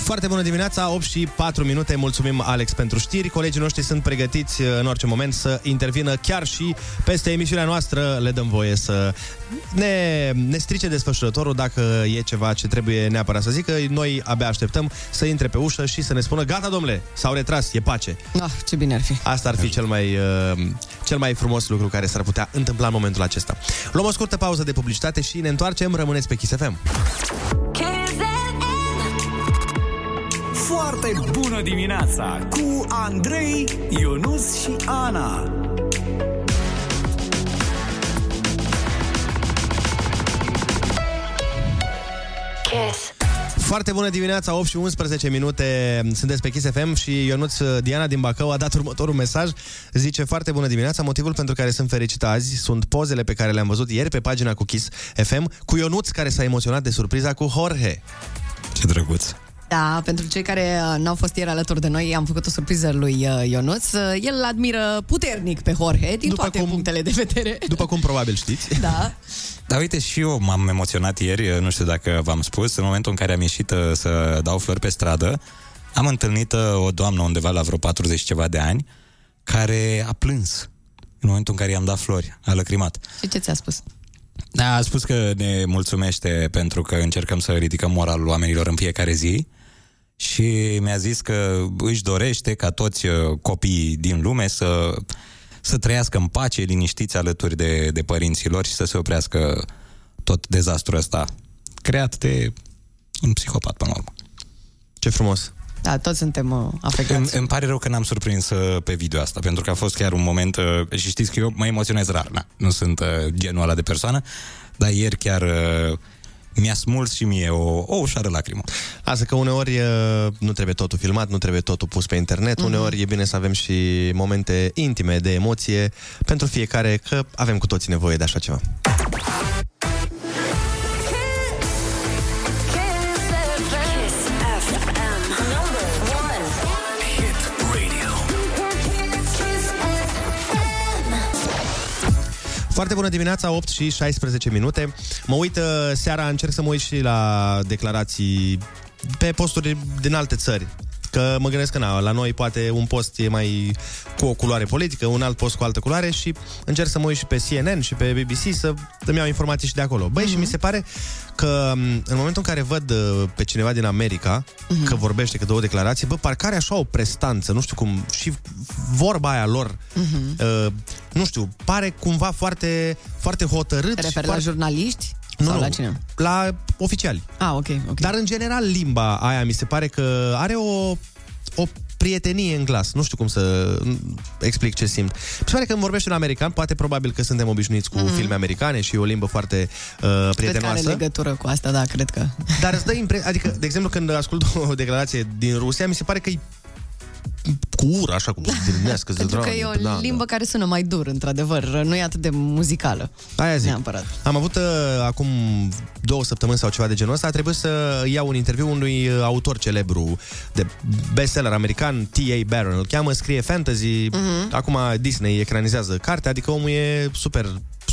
Speaker 2: Foarte bună dimineața, 8 și 4 minute. Mulțumim, Alex, pentru știri. Colegii noștri sunt pregătiți uh, în orice moment să intervină chiar și peste emisiunea noastră. Le dăm voie să ne, ne strice desfășurătorul dacă e ceva ce trebuie neapărat să zică. Noi abia așteptăm să intre pe ușă și să ne spună gata, domnule, s-au retras, e pace.
Speaker 3: Ah, ce bine ar fi.
Speaker 2: Asta ar fi cel mai, uh, cel mai frumos lucru care s-ar putea întâmpla în momentul acesta. Luăm o scurtă pauză de publicitate și ne întoarcem. Rămâneți pe Kiss FM.
Speaker 1: Foarte bună dimineața cu Andrei, Ionus și Ana.
Speaker 13: Kiss.
Speaker 2: Foarte bună dimineața, 8 și 11 minute. Sunteți pe Kiss FM și Ionuț Diana din Bacău a dat următorul mesaj. Zice, foarte bună dimineața, motivul pentru care sunt fericită azi sunt pozele pe care le-am văzut ieri pe pagina cu Kiss FM cu Ionuț care s-a emoționat de surpriza cu Jorge.
Speaker 4: Ce drăguț.
Speaker 3: Da, pentru cei care uh, n-au fost ieri alături de noi, am făcut o surpriză lui uh, Ionuț. Uh, El îl admiră puternic pe Jorge, din
Speaker 2: După
Speaker 3: toate
Speaker 2: cum-
Speaker 3: punctele de vedere.
Speaker 2: După cum probabil știți.
Speaker 3: Da.
Speaker 4: Dar uite, și eu m-am emoționat ieri, nu știu dacă v-am spus, în momentul în care am ieșit uh, să dau flori pe stradă, am întâlnit uh, o doamnă undeva la vreo 40 ceva de ani, care a plâns în momentul în care i-am dat flori, a lăcrimat.
Speaker 3: Și ce ți-a spus?
Speaker 4: Da, a spus că ne mulțumește pentru că încercăm să ridicăm moralul oamenilor în fiecare zi și mi-a zis că își dorește ca toți uh, copiii din lume să, să trăiască în pace, liniștiți alături de, de părinților și să se oprească tot dezastrul ăsta creat de un psihopat până la urmă.
Speaker 2: Ce frumos.
Speaker 3: Da, toți suntem uh,
Speaker 4: Îmi,
Speaker 3: afectați.
Speaker 4: îmi pare rău că n-am surprins uh, pe video asta, pentru că a fost chiar un moment, uh, și știți că eu mă emoționez rar, na, nu sunt uh, genul ăla de persoană, dar ieri chiar uh, mi-a smuls și mie o, o ușoară lacrimă.
Speaker 2: Asta că uneori uh, nu trebuie totul filmat, nu trebuie totul pus pe internet,
Speaker 3: Mhm.
Speaker 2: uneori e bine să avem și momente intime de emoție pentru fiecare, că avem cu toții nevoie de așa ceva. Foarte bună dimineața, 8 și 16 minute. Mă uit uh, seara, încerc să mă uit și la declarații pe posturi din alte țări. Că mă gândesc că na, la noi poate un post e mai cu o culoare politică, un alt post cu altă culoare și încerc să mă uit și pe CNN și pe BBC să îmi iau informații și de acolo. Băi, și mi se pare că m, în momentul în care văd uh, pe cineva din America că vorbește, că dă o declarație, bă, parcă are așa o prestanță, nu știu cum, și vorba aia lor, uh, nu știu, pare cumva foarte, foarte hotărât.
Speaker 3: Te
Speaker 2: și
Speaker 3: referi la
Speaker 2: foarte...
Speaker 3: jurnaliști?
Speaker 2: Nu,
Speaker 3: Sau
Speaker 2: nu,
Speaker 3: la cine?
Speaker 2: La oficiali.
Speaker 3: Ah, ok, ok.
Speaker 2: Dar în general limba aia mi se pare că are o, o prietenie în glas. Nu știu cum să explic ce simt. Mi se pare că când vorbești un american, poate probabil că suntem obișnuiți cu filme americane și e o limbă foarte uh,
Speaker 3: Cred că are
Speaker 2: prietenoasă.
Speaker 3: legătură cu asta, da, cred că.
Speaker 2: Dar îți dă impre- adică, de exemplu, când ascult o declarație din Rusia, mi se pare că e cu ură, așa, cu dirnească.
Speaker 3: Pentru că e o
Speaker 2: da,
Speaker 3: limbă care sună mai dur, într-adevăr. Nu e atât de muzicală.
Speaker 2: Aia zic.
Speaker 3: Neapărat.
Speaker 2: Am avut uh, acum două săptămâni sau ceva de genul ăsta, a trebuit să iau un interviu unui uh, autor celebru de bestseller american, T.A. Barron. Îl cheamă, scrie fantasy.
Speaker 3: Mhm.
Speaker 2: Acum Disney ecranizează cartea, adică omul e super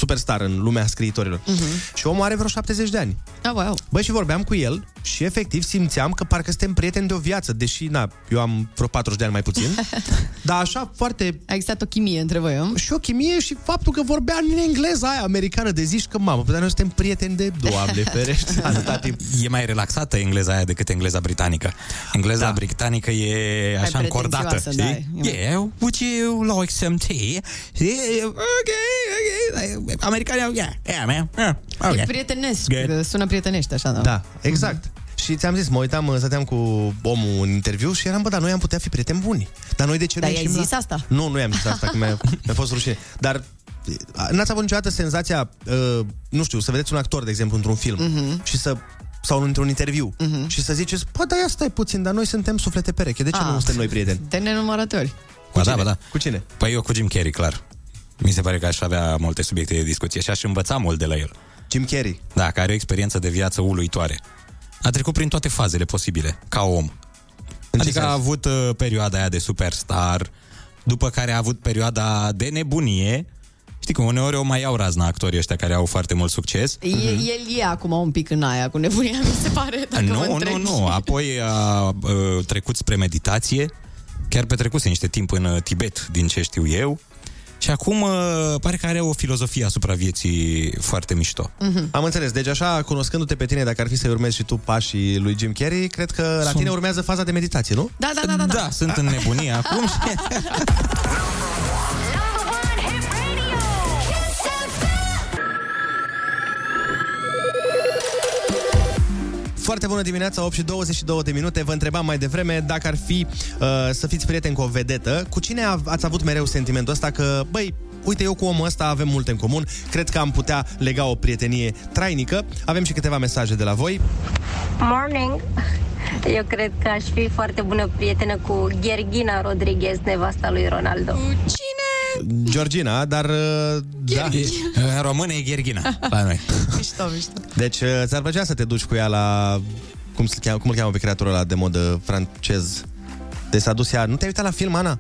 Speaker 2: superstar în lumea scriitorilor.
Speaker 3: Mhm.
Speaker 2: Și omul are vreo 70 de ani.
Speaker 3: Ah, wow.
Speaker 2: Băi, și vorbeam cu el și efectiv simțeam că parcă suntem prieteni de o viață, deși, na, eu am vreo 40 de ani mai puțin. dar așa foarte...
Speaker 3: A existat o chimie între voi, nu?
Speaker 2: Și o chimie și faptul că vorbea în engleză aia americană de zi și că, mamă, dar noi suntem prieteni de, doamne, ferește, atâta timp.
Speaker 4: E mai relaxată engleza aia decât engleza britanică. Engleza da. britanică e așa încordată,
Speaker 3: pretențioasă, da,
Speaker 4: știi?
Speaker 3: e
Speaker 4: yeah, would you like some tea? Yeah, okay, okay. Americanii, yeah, yeah, man. Yeah,
Speaker 3: E
Speaker 4: okay.
Speaker 3: prietenesc,
Speaker 4: Good.
Speaker 3: că sună prietenește, așa, da.
Speaker 2: Da, exact. Și ți-am zis, mă uitam, stăteam cu omul în interviu și eram, bă, dar noi am putea fi prieteni buni. Dar noi de ce
Speaker 3: Dar
Speaker 2: nu
Speaker 3: i-ai
Speaker 2: ieșim
Speaker 3: zis
Speaker 2: la...
Speaker 3: asta?
Speaker 2: Nu, nu i-am zis asta, că mi-a, mi-a fost rușine. Dar N-ați avut niciodată senzația, uh, nu știu, să vedeți un actor, de exemplu, într-un film
Speaker 3: Mhm.
Speaker 2: și să sau într-un interviu și să ziceți, bă, dar ia stai puțin, dar noi suntem suflete pereche, de ce
Speaker 3: Ah.
Speaker 2: nu suntem noi prieteni?
Speaker 3: De nenumărători.
Speaker 4: Ba da, ba da.
Speaker 2: Cu cine?
Speaker 4: Păi eu cu Jim Carrey, clar. Mi se pare că aș avea multe subiecte de discuție și aș învăța mult de la el.
Speaker 2: Jim Carrey?
Speaker 4: Da, care are o experiență de viață uluitoare. A trecut prin toate fazele posibile, ca om.
Speaker 2: În ce
Speaker 4: adică a
Speaker 2: sens?
Speaker 4: avut uh, perioada aia de superstar, după care a avut perioada de nebunie. Știi că uneori o mai iau razna actorii ăștia care au foarte mult succes.
Speaker 3: E, el e acum un pic în aia cu nebunia, mi se pare, dacă mă
Speaker 4: nu, nu,
Speaker 3: întrebi.
Speaker 4: nu. Apoi a uh, trecut spre meditație. Chiar petrecuse niște timp în uh, Tibet, din ce știu eu. Și acum uh, pare că are o filozofie asupra vieții foarte mișto.
Speaker 3: Mhm.
Speaker 2: Am înțeles. Deci așa, cunoscându-te pe tine, dacă ar fi să-i urmezi și tu pașii lui Jim Carrey, cred că la tine urmează faza de meditație, nu?
Speaker 3: Da, da, da, da.
Speaker 4: Da, sunt în nebunie acum și...
Speaker 2: Foarte bună dimineața, 8 și 22 de minute. Vă întrebam mai devreme dacă ar fi uh, să fiți prieteni cu o vedetă. Cu cine a- ați avut mereu sentimentul ăsta că, băi, uite, eu cu omul ăsta avem multe în comun. Cred că am putea lega o prietenie trainică. Avem și câteva mesaje de la voi.
Speaker 17: Morning! Eu cred că aș fi foarte bună prietenă cu Gherghina Rodriguez, nevasta lui Ronaldo.
Speaker 3: Cine?
Speaker 2: Georgina, dar... Uh, da.
Speaker 4: În română e Gherghina la noi.
Speaker 3: Mișto, mișto.
Speaker 2: Deci uh, ți-ar plăcea să te duci cu ea la... Cum, se cheamă, cum îl cheamă pe creatorul ăla de modă francez? De s-a dus ea... Nu te-ai uitat la film, Ana?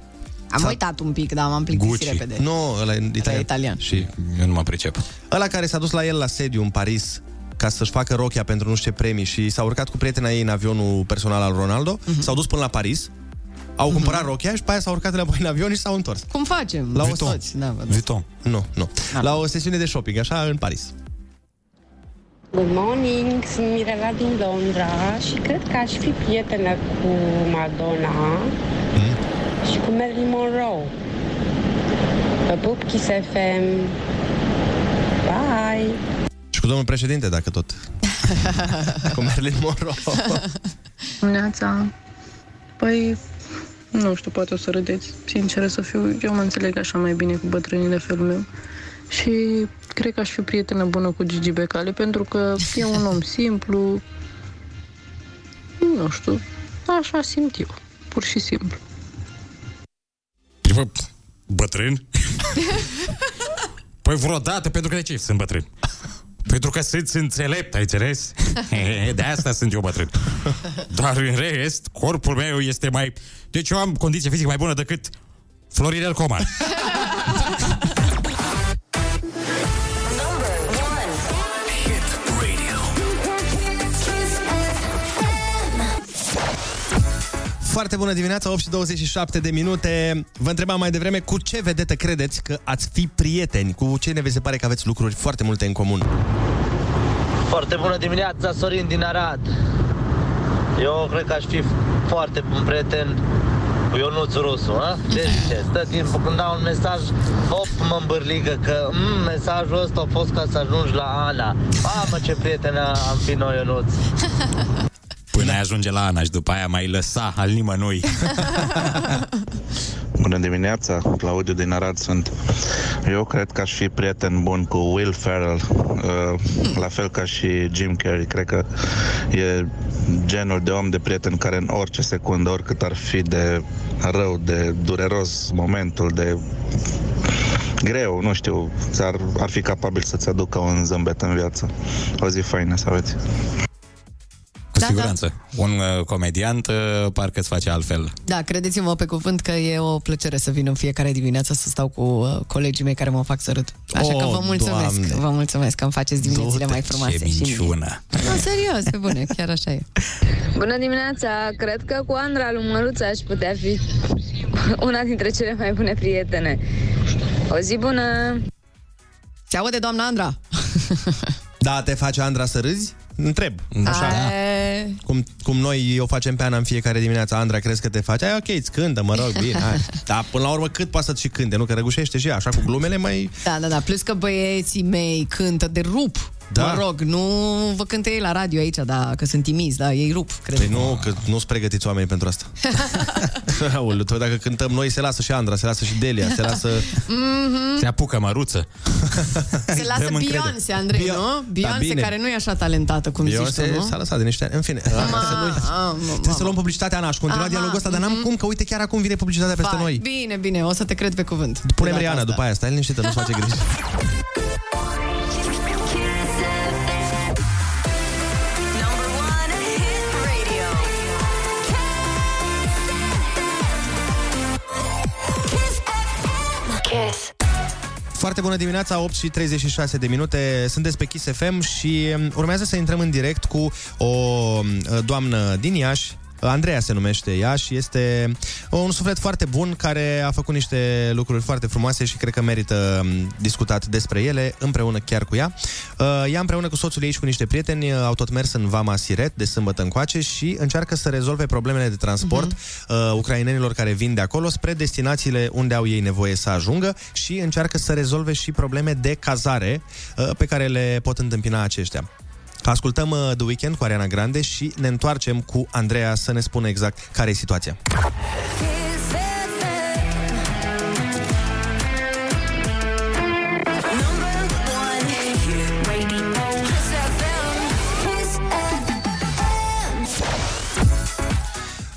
Speaker 3: Am
Speaker 2: S-a-
Speaker 3: uitat un pic, dar m-am plictisit repede.
Speaker 2: Nu, ăla e italian.
Speaker 3: italian.
Speaker 2: Și
Speaker 4: eu nu mă pricep.
Speaker 2: Ăla care s-a dus la el la sediu în Paris ca să-și facă rochia pentru nu știu ce premii și s-a urcat cu prietena ei în avionul personal al Ronaldo,
Speaker 3: Mhm.
Speaker 2: s-au dus până la Paris, au cumpărat rochia și pe aia s-au urcat înapoi în avion și s-au întors.
Speaker 3: Cum facem?
Speaker 2: La o
Speaker 3: Vuitton. Toți, da, văd.
Speaker 4: Vuitton.
Speaker 2: Nu, nu. La o sesiune de shopping, așa, în Paris.
Speaker 18: Good morning, sunt Mirela din Londra și cred că aș fi prietenă cu Madonna și cu Marilyn Monroe. Vă pup, Kiss FM. Bye!
Speaker 2: Și cu domnul președinte, dacă tot. cu Marilyn Monroe.
Speaker 19: Dimineața. Păi, nu știu, poate o să râdeți. Sinceră să fiu, eu mă înțeleg așa mai bine cu bătrânii de felul meu. Și cred că aș fi prietenă bună cu Gigi Becali, pentru că e un om simplu. Nu știu, așa simt eu, pur și simplu.
Speaker 4: Bă, bătrân? păi vreodată, pentru că de ce sunt bătrân? Pentru că sunt înțelept, ai înțeles? de asta sunt eu bătrân. Dar în rest, corpul meu este mai... Deci eu am condiție fizică mai bună decât Florinel Coman.
Speaker 2: Foarte bună dimineața, 8 și 27 de minute. Vă întrebam mai devreme cu ce vedetă credeți că ați fi prieteni? Cu cine vi se pare că aveți lucruri foarte multe în comun?
Speaker 20: Foarte bună dimineața, Sorin din Arad. Eu cred că aș fi foarte bun prieten cu Ionuț Rusu, a? Ce ziceți? Stă timpul când dau un mesaj, hop, mă îmbârligă că mm, mesajul ăsta a fost ca să ajungi la Ana. Mamă, ce prieten am fi noi, Ionuț.
Speaker 4: Până ai ajunge la Ana și după aia mai lăsa al nimănui.
Speaker 21: Bună dimineața, Claudiu din Arad sunt. Eu cred că aș fi prieten bun cu Will Ferrell, uh, la fel ca și Jim Carrey. Cred că e genul de om de prieten care în orice secundă, oricât ar fi de rău, de dureros momentul, de greu, nu știu, ar, ar fi capabil să-ți aducă un zâmbet în viață. O zi faină să aveți.
Speaker 4: Cu siguranță. Un uh, comediant uh, parcă îți face altfel.
Speaker 3: Da, credeți-mă pe cuvânt că e o plăcere să vin în fiecare dimineață să stau cu uh, colegii mei care mă fac să râd. Așa că
Speaker 4: Oh,
Speaker 3: vă mulțumesc,
Speaker 4: Doamne.
Speaker 3: vă mulțumesc că îmi faceți diminețile mai frumoase.
Speaker 4: Ce
Speaker 3: și mie.
Speaker 4: minciună.
Speaker 3: Nu, serios, pe bune, chiar așa e.
Speaker 22: Bună dimineața! Cred că cu Andra lui Măruța aș putea fi una dintre cele mai bune prietene. O zi bună!
Speaker 3: Se aude, doamna Andra?
Speaker 2: Da, te face Andra să râzi? Întreb. Așa.
Speaker 3: Ae,
Speaker 2: Cum, cum noi o facem pe Ana în fiecare dimineață. Andra, crezi că te face? Ai, ok, îți cântă, mă rog, bine, hai. Dar până la urmă cât poate să-ți și cânte, nu? Că răgușește și ea, așa cu glumele mai...
Speaker 3: Da, da, da, plus că băieții mei cântă de rup.
Speaker 2: Da.
Speaker 3: Mă rog, nu vă cânte ei la radio aici, da, că sunt timizi, da, ei rup, cred.
Speaker 2: Păi nu, că nu sunt pregătiți oamenii pentru asta. Aoleu, tot dacă cântăm noi, se lasă și Andra, se lasă și Delia, se lasă...
Speaker 3: Mhm.
Speaker 4: Se apucă măruță.
Speaker 3: Se lasă
Speaker 2: Dăm încredere.
Speaker 3: Beyoncé, Andrei,
Speaker 2: Bio-
Speaker 3: nu?
Speaker 2: Da,
Speaker 3: Beyoncé,
Speaker 2: bine.
Speaker 3: care nu e așa talentată, cum zici tu,
Speaker 2: Beyoncé
Speaker 3: nu?
Speaker 2: s-a lăsat de niște ani. În fine,
Speaker 3: Ma,
Speaker 2: ca să nu...
Speaker 3: a, mă,
Speaker 2: Trebuie să luăm publicitatea, Ana, aș continua
Speaker 3: Aha,
Speaker 2: dialogul ăsta, dar n-am cum, că uite, chiar acum vine publicitatea peste
Speaker 3: Vai,
Speaker 2: noi.
Speaker 3: Bine, bine, o să te cred pe cuvânt.
Speaker 2: Punem
Speaker 3: De data
Speaker 2: Rihanna
Speaker 3: asta.
Speaker 2: după aia, stai liniștită, nu-ți face griji.
Speaker 13: Kiss.
Speaker 2: Foarte bună dimineața, 8 și 36 de minute. Sunteți pe Kiss FM și um, urmează să intrăm în direct cu o um, doamnă din Iași. Andreea se numește ea și este un suflet foarte bun care a făcut niște lucruri foarte frumoase și cred că merită um, discutat despre ele împreună chiar cu ea. Uh, Ea împreună cu soțul ei și cu niște prieteni uh, au tot mers în Vama Siret de sâmbătă încoace și încearcă să rezolve problemele de transport uh, ucrainenilor care vin de acolo spre destinațiile unde au ei nevoie să ajungă și încearcă să rezolve și probleme de cazare uh, pe care le pot întâmpina aceștia. Ascultăm uh, The Weeknd cu Ariana Grande și ne întoarcem cu Andreea să ne spună exact care e situația.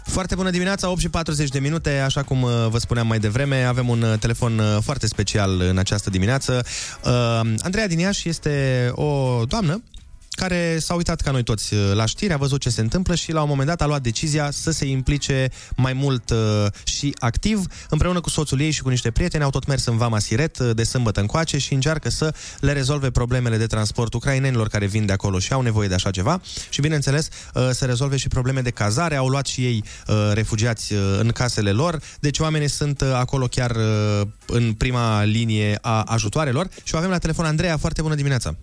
Speaker 2: Foarte bună dimineața, 8 și 40 de minute, așa cum uh, vă spuneam mai devreme, avem un uh, telefon uh, foarte special în această dimineață. Uh, Andreea din Iași este o doamnă care s-a uitat ca noi toți uh, la știri, a văzut ce se întâmplă și la un moment dat a luat decizia să se implice mai mult uh, și activ. Împreună cu soțul ei și cu niște prieteni au tot mers în Vama Siret uh, de sâmbătă încoace și încearcă să le rezolve problemele de transport ucrainenilor care vin de acolo și au nevoie de așa ceva și, bineînțeles, uh, să rezolve și probleme de cazare. Au luat și ei uh, refugiați uh, în casele lor, deci oamenii sunt uh, acolo chiar uh, în prima linie a ajutoarelor și o avem la telefon Andreea. Foarte bună dimineața!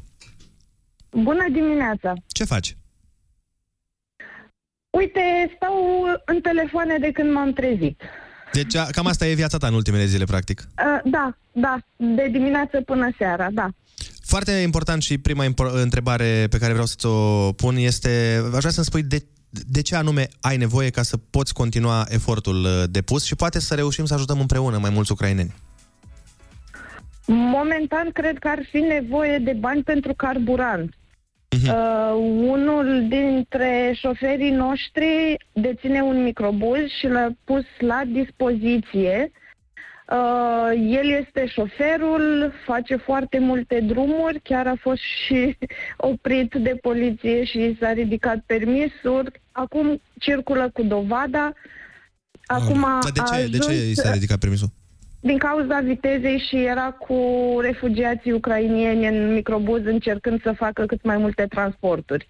Speaker 23: Bună dimineața!
Speaker 2: Ce faci?
Speaker 23: Uite, stau în telefoane de când m-am trezit.
Speaker 2: Deci a- cam asta e viața ta în ultimele zile, practic.
Speaker 23: Uh, da, da, de dimineață până seara, da.
Speaker 2: Foarte important și prima impor- întrebare pe care vreau să ți-o pun este, aș vrea să-mi spui de, de ce anume ai nevoie ca să poți continua efortul uh, depus și poate să reușim să ajutăm împreună mai mulți ucraineni.
Speaker 23: Momentan cred că ar fi nevoie de bani pentru carburant. Uh, unul dintre șoferii noștri deține un microbuz și l-a pus la dispoziție. Uh, el este șoferul, face foarte multe drumuri, chiar a fost și oprit de poliție și s-a ridicat permisul. Acum circulă cu dovada. Acum
Speaker 2: Dar de
Speaker 23: a
Speaker 2: ce, de ce
Speaker 23: ajuns-
Speaker 2: i s-a ridicat permisul?
Speaker 23: Din cauza vitezei și era cu refugiații ucrainieni în microbuz încercând să facă cât mai multe transporturi.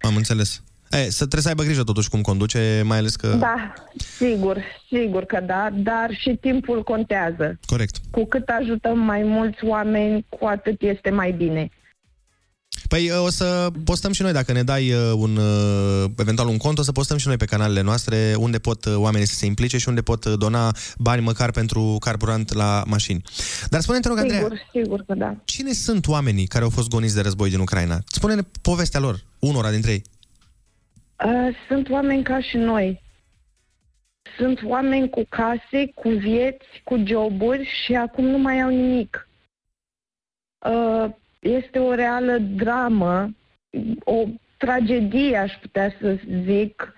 Speaker 2: Am înțeles. E, să trebuie să aibă grijă totuși cum conduce, mai ales că...
Speaker 23: Da, sigur, sigur că da, dar și timpul contează.
Speaker 2: Corect.
Speaker 23: Cu cât ajutăm mai mulți oameni, cu atât este mai bine.
Speaker 2: Păi o să postăm și noi, dacă ne dai uh, un, uh, eventual un cont, o să postăm și noi pe canalele noastre unde pot uh, oamenii să se implice și unde pot uh, dona bani măcar pentru carburant la mașini. Dar spune-te, rog, Andreea,
Speaker 23: Sigur, sigur că da.
Speaker 2: cine sunt oamenii care au fost goniți de război din Ucraina? Spune-ne povestea lor, unora dintre ei.
Speaker 23: Uh, Sunt oameni ca și noi. Sunt oameni cu case, cu vieți, cu joburi și acum nu mai au nimic. Uh, Este o reală dramă, o tragedie, aș putea să zic,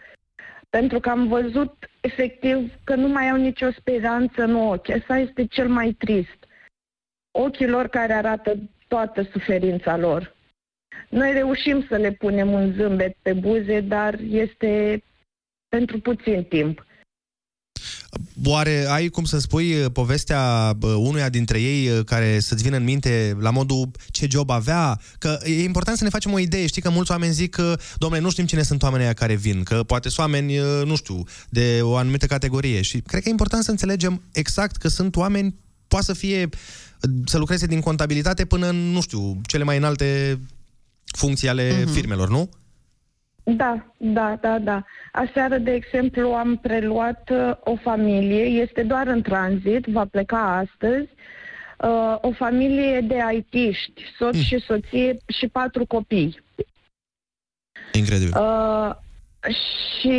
Speaker 23: pentru că am văzut efectiv că nu mai au nicio speranță în ochi. Asta este cel mai trist. Ochii lor care arată toată suferința lor. Noi reușim să le punem un zâmbet pe buze, dar este pentru puțin timp.
Speaker 2: Oare ai cum să spui uh, povestea uh, unuia dintre ei uh, care să-ți vină în minte la modul ce job avea? Că e important să ne facem o idee. Știi că mulți oameni zic că, domnule, nu știm cine sunt oamenii aia care vin, că poate sunt oameni, uh, nu știu, de o anumită categorie. Și cred că e important să înțelegem exact că sunt oameni, poate să fie, uh, să lucreze din contabilitate până în, nu știu, cele mai înalte funcții ale
Speaker 23: Mhm.
Speaker 2: firmelor, nu?
Speaker 23: Da, da, da, da. Aseară, de exemplu, am preluat uh, o familie, este doar în tranzit, va pleca astăzi. uh, o familie de aitiști, soț
Speaker 2: Hmm.
Speaker 23: și soție și patru copii.
Speaker 2: Incredibil.
Speaker 23: Uh, și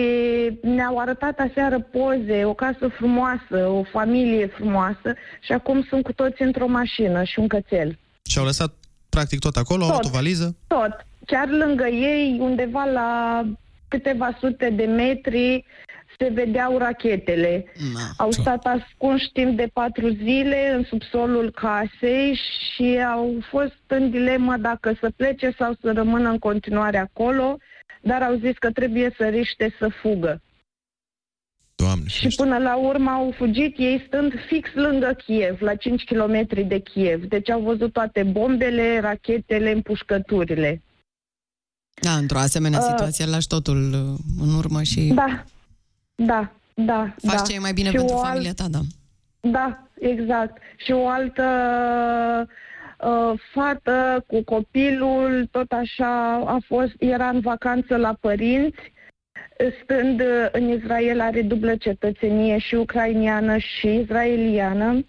Speaker 23: ne-au arătat aseară poze, o casă frumoasă, o familie frumoasă și acum sunt cu toți într-o mașină și un cățel.
Speaker 2: Și au lăsat practic tot acolo, au
Speaker 23: Tot.
Speaker 2: luat o valiză.
Speaker 23: Tot. Chiar lângă ei, undeva la câteva sute de metri, se vedeau rachetele. Au stat ascunși timp de patru zile în subsolul casei și au fost în dilemă dacă să plece sau să rămână în continuare acolo, dar au zis că trebuie să riște să fugă.
Speaker 2: Doamne,
Speaker 23: și până la urmă au fugit, ei stând fix lângă Kiev, la 5 km de Kiev. Deci au văzut toate bombele, rachetele, împușcăturile.
Speaker 3: Da, într-o asemenea
Speaker 23: Uh,
Speaker 3: situație lași totul uh, în urmă și
Speaker 23: Da, da, da.
Speaker 3: faci
Speaker 23: da.
Speaker 3: ce e mai bine
Speaker 23: Și
Speaker 3: pentru
Speaker 23: o
Speaker 3: familia ta, da.
Speaker 23: Da, exact. Și o altă uh, fată cu copilul, tot așa, a fost, era în vacanță la părinți, stând uh, în Israel, are dublă cetățenie și ucrainiană și israeliană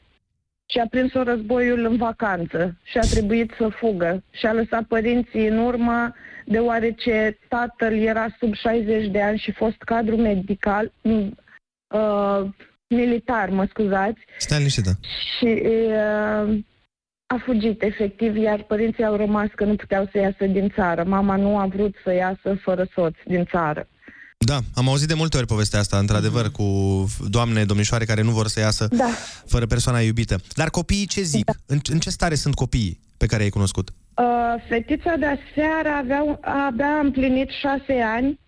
Speaker 23: și a prins-o războiul în vacanță și a trebuit să fugă și a lăsat părinții în urmă deoarece tatăl era sub 60 de ani și fost cadru medical, m, uh, militar, mă scuzați,
Speaker 2: Stai liniștită.
Speaker 23: și uh, a fugit efectiv, iar părinții au rămas că nu puteau să iasă din țară. Mama nu a vrut să iasă fără soț din țară.
Speaker 2: Da, am auzit de multe ori povestea asta, într-adevăr, cu doamne, domnișoare care nu vor să iasă
Speaker 23: Da.
Speaker 2: fără persoana iubită. Dar copiii ce zic? Da. În, în ce stare sunt copiii pe care ai cunoscut?
Speaker 23: Uh, fetița de aseară avea, abia împlinit șase ani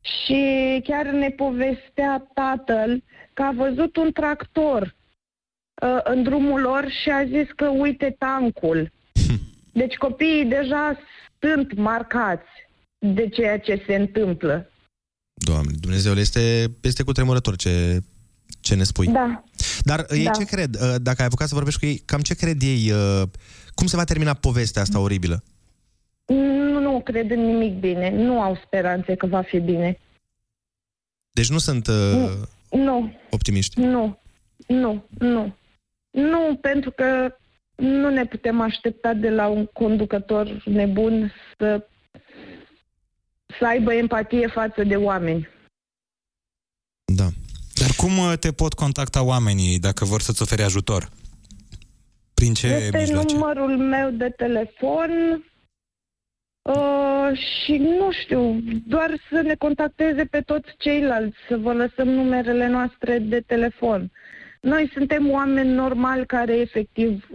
Speaker 23: și chiar ne povestea tatăl că a văzut un tractor uh, în drumul lor și a zis că uite tancul. Deci copiii deja sunt marcați de ceea ce se întâmplă.
Speaker 2: Doamne, Dumnezeu, este, este cu tremurător ce, ce ne spui.
Speaker 23: Da.
Speaker 2: Dar uh, ei
Speaker 23: Da.
Speaker 2: ce cred? Uh, Dacă ai apucat să vorbești cu ei, cam ce cred ei? uh, Cum se va termina povestea asta oribilă?
Speaker 23: Nu, nu cred în nimic bine. Nu au speranțe că va fi bine.
Speaker 2: Deci nu sunt uh,
Speaker 23: Nu,
Speaker 2: optimiști.
Speaker 23: nu, nu, nu. Nu, pentru că nu ne putem aștepta de la un conducător nebun să, să aibă empatie față de oameni.
Speaker 4: Dar cum uh, te pot contacta oamenii dacă vor să-ți ofere ajutor? Prin ce
Speaker 23: este
Speaker 4: mijloace?
Speaker 23: numărul meu de telefon uh, și nu știu, doar să ne contacteze pe toți ceilalți, să vă lăsăm numerele noastre de telefon. Noi suntem oameni normali care efectiv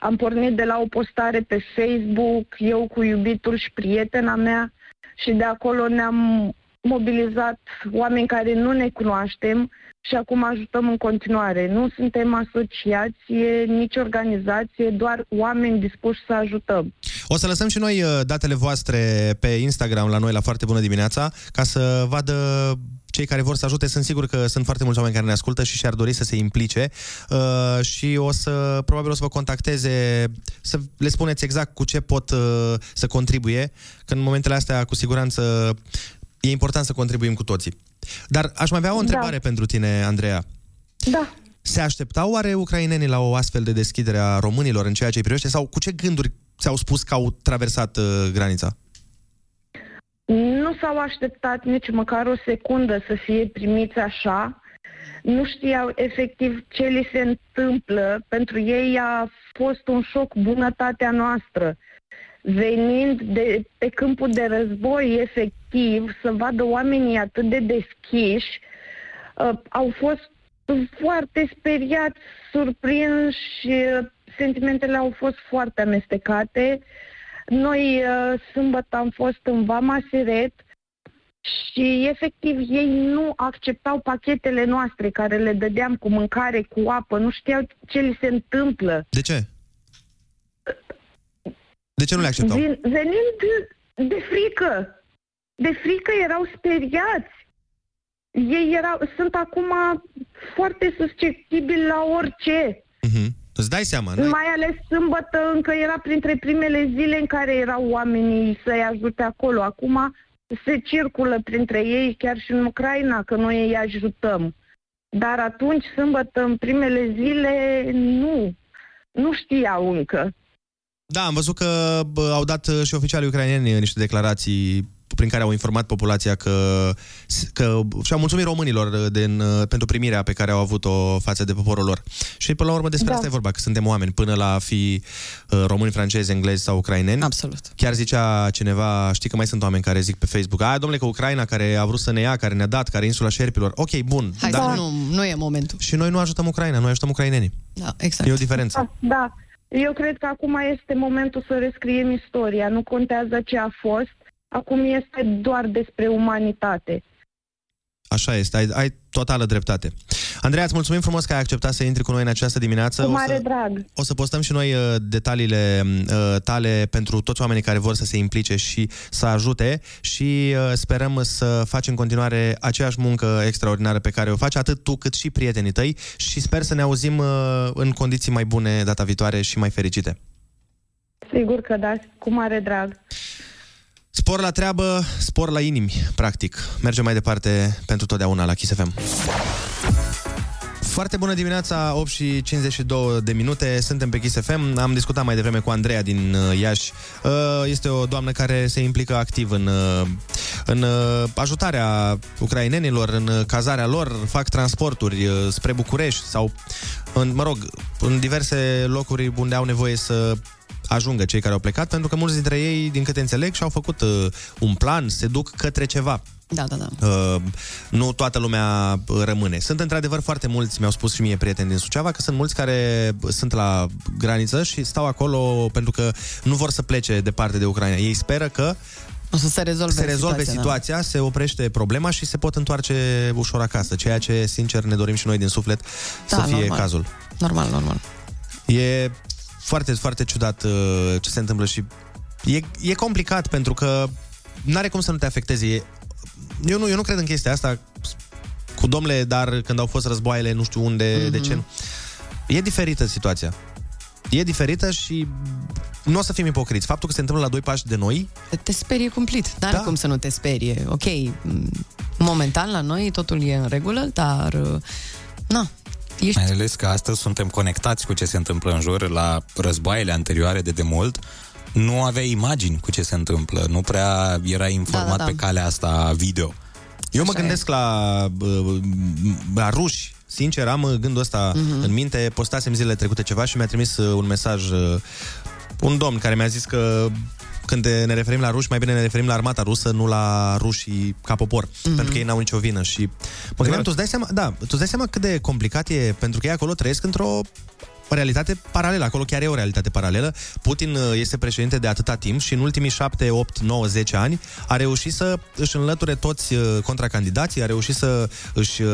Speaker 23: am pornit de la o postare pe Facebook, eu cu iubitul și prietena mea și de acolo ne-am mobilizat oameni care nu ne cunoaștem și acum ajutăm în continuare. Nu suntem asociație, nici organizație, doar oameni dispuși să ajutăm.
Speaker 2: O să lăsăm și noi uh, datele voastre pe Instagram la noi la Foarte Bună Dimineața ca să vadă cei care vor să ajute. Sunt sigur că sunt foarte mulți oameni care ne ascultă și și-ar dori să se implice uh, și o să, probabil o să vă contacteze să le spuneți exact cu ce pot uh, să contribuie, că în momentele astea cu siguranță e important să contribuim cu toții. Dar aș mai avea o întrebare pentru tine, Andreea.
Speaker 23: Da.
Speaker 2: Se așteptau oare ucrainenii la o astfel de deschidere a românilor în ceea ce îi privește sau cu ce gânduri ți-au spus că au traversat uh, granița?
Speaker 23: Nu s-au așteptat nici măcar o secundă să fie primiți așa. Nu știau efectiv ce li se întâmplă. Pentru ei a fost un șoc bunătatea noastră. Venind de pe câmpul de război, efectiv, să vadă oamenii atât de deschiși, uh, au fost foarte speriați, surprinși, uh, sentimentele au fost foarte amestecate. Noi uh, sâmbătă am fost în Vama Siret și efectiv ei nu acceptau pachetele noastre care le dădeam cu mâncare, cu apă, nu știau ce li se întâmplă.
Speaker 2: De ce? De ce nu le acceptau?
Speaker 23: Vin, venind de frică. De frică erau speriați. Ei erau, sunt acum foarte susceptibili la orice.
Speaker 2: Îți dai seama, nu?
Speaker 23: Mai ales sâmbătă încă era printre primele zile în care erau oamenii să-i ajute acolo. Acum se circulă printre ei chiar și în Ucraina, că noi îi ajutăm. Dar atunci, sâmbătă, în primele zile, nu. nu știau încă.
Speaker 2: Da, am văzut că bă, au dat uh, și oficialii ucraineni niște declarații prin care au informat populația că, că și-au mulțumit românilor uh, din, uh, pentru primirea pe care au avut-o față de poporul lor. Și până la urmă despre
Speaker 3: Da.
Speaker 2: asta e vorba, că suntem oameni, până la a fi uh, români, francezi, englezi sau ucraineni.
Speaker 3: Absolut.
Speaker 2: Chiar zicea cineva, știi că mai sunt oameni care zic pe Facebook, a, domnule, că Ucraina care a vrut să ne ia, care ne-a dat, care e insula șerpilor. Ok, bun.
Speaker 3: Hai
Speaker 2: dar
Speaker 3: să
Speaker 2: noi-
Speaker 3: nu, nu e momentul.
Speaker 2: Și noi nu ajutăm Ucraina, noi ajutăm ucrainenii.
Speaker 3: Da, exact.
Speaker 2: E o diferență.
Speaker 23: Da, da. Eu cred că acum este momentul să rescriem istoria. Nu contează ce a fost. Acum este doar despre umanitate.
Speaker 2: Așa este, ai, ai totală dreptate. Andreea, îți mulțumim frumos că ai acceptat să intri cu noi în această dimineață.
Speaker 23: Cu
Speaker 2: O
Speaker 23: mare
Speaker 2: să,
Speaker 23: drag.
Speaker 2: o să postăm și noi uh, detaliile uh, tale pentru toți oamenii care vor să se implice și să ajute și uh, sperăm să faci în continuare aceeași muncă extraordinară pe care o faci atât tu cât și prietenii tăi și sper să ne auzim uh, în condiții mai bune data viitoare și mai fericite.
Speaker 23: Sigur că da, cu mare drag.
Speaker 2: Spor la treabă, spor la inimi, practic. Mergem mai departe pentru totdeauna la Kiss FM. Foarte bună dimineața, 8 și 52 de minute, suntem pe Kiss FM. Am discutat mai devreme cu Andreea din uh, Iași. Uh, Este o doamnă care se implică activ în, uh, în uh, ajutarea ucrainenilor, în uh, cazarea lor, fac transporturi uh, spre București sau, în, mă rog, în diverse locuri unde au nevoie să ajungă cei care au plecat, pentru că mulți dintre ei, din câte înțeleg, și-au făcut uh, un plan, se duc către ceva.
Speaker 3: Da, da, da.
Speaker 2: Uh, nu toată lumea uh, rămâne. Sunt într-adevăr foarte mulți, mi-au spus și mie prieteni din Suceava, că sunt mulți care sunt la graniță și stau acolo pentru că nu vor să plece departe de Ucraina. Ei speră că
Speaker 3: O să se rezolve
Speaker 2: se rezolve
Speaker 3: situația,
Speaker 2: situația,
Speaker 3: da.
Speaker 2: se oprește problema și se pot întoarce ușor acasă, ceea ce, sincer, ne dorim și noi din suflet
Speaker 3: Da,
Speaker 2: să fie
Speaker 3: normal.
Speaker 2: cazul.
Speaker 3: Normal, normal.
Speaker 2: E foarte, foarte ciudat uh, ce se întâmplă și e, e complicat pentru că n-are cum să nu te afecteze. E- Eu nu, eu nu cred în chestia asta cu domnule, dar când au fost războaiele, nu știu unde, mm-hmm. de ce nu. E diferită situația. E diferită și nu o să fim ipocriți. Faptul că se întâmplă la doi pași de noi,
Speaker 3: Te sperie cumplit. N-are da. cum să nu te sperie. Ok, m, momentan la noi totul e în regulă, dar... uh, Na, ești...
Speaker 4: Mai ales că astăzi suntem conectați cu ce se întâmplă în jur, la războaiele anterioare de demult, nu aveai imagini cu ce se întâmplă, nu prea era informat
Speaker 3: Da, da, da.
Speaker 4: pe calea asta video.
Speaker 2: Eu mă gândesc la, uh, la ruși. Sincer, am uh, gândul ăsta
Speaker 3: Mhm.
Speaker 2: mm-hmm. în minte. Postasem zilele trecute ceva și mi-a trimis uh, un mesaj uh, un domn care mi-a zis că când ne referim la ruși, mai bine ne referim la armata rusă, nu la rușii ca popor,
Speaker 3: Mhm.
Speaker 2: mm-hmm. pentru că ei n-au nicio vină. Și mă gândeam, tu îți dai seama, da, tu îți dai seama cât de complicat e, pentru că ei acolo trăiesc într-o o realitate paralelă. Acolo chiar e o realitate paralelă. Putin uh, este președinte de atâta timp și în ultimii 7, 8, 9, 10 ani a reușit să își înlăture toți uh, contracandidații, a reușit să își uh,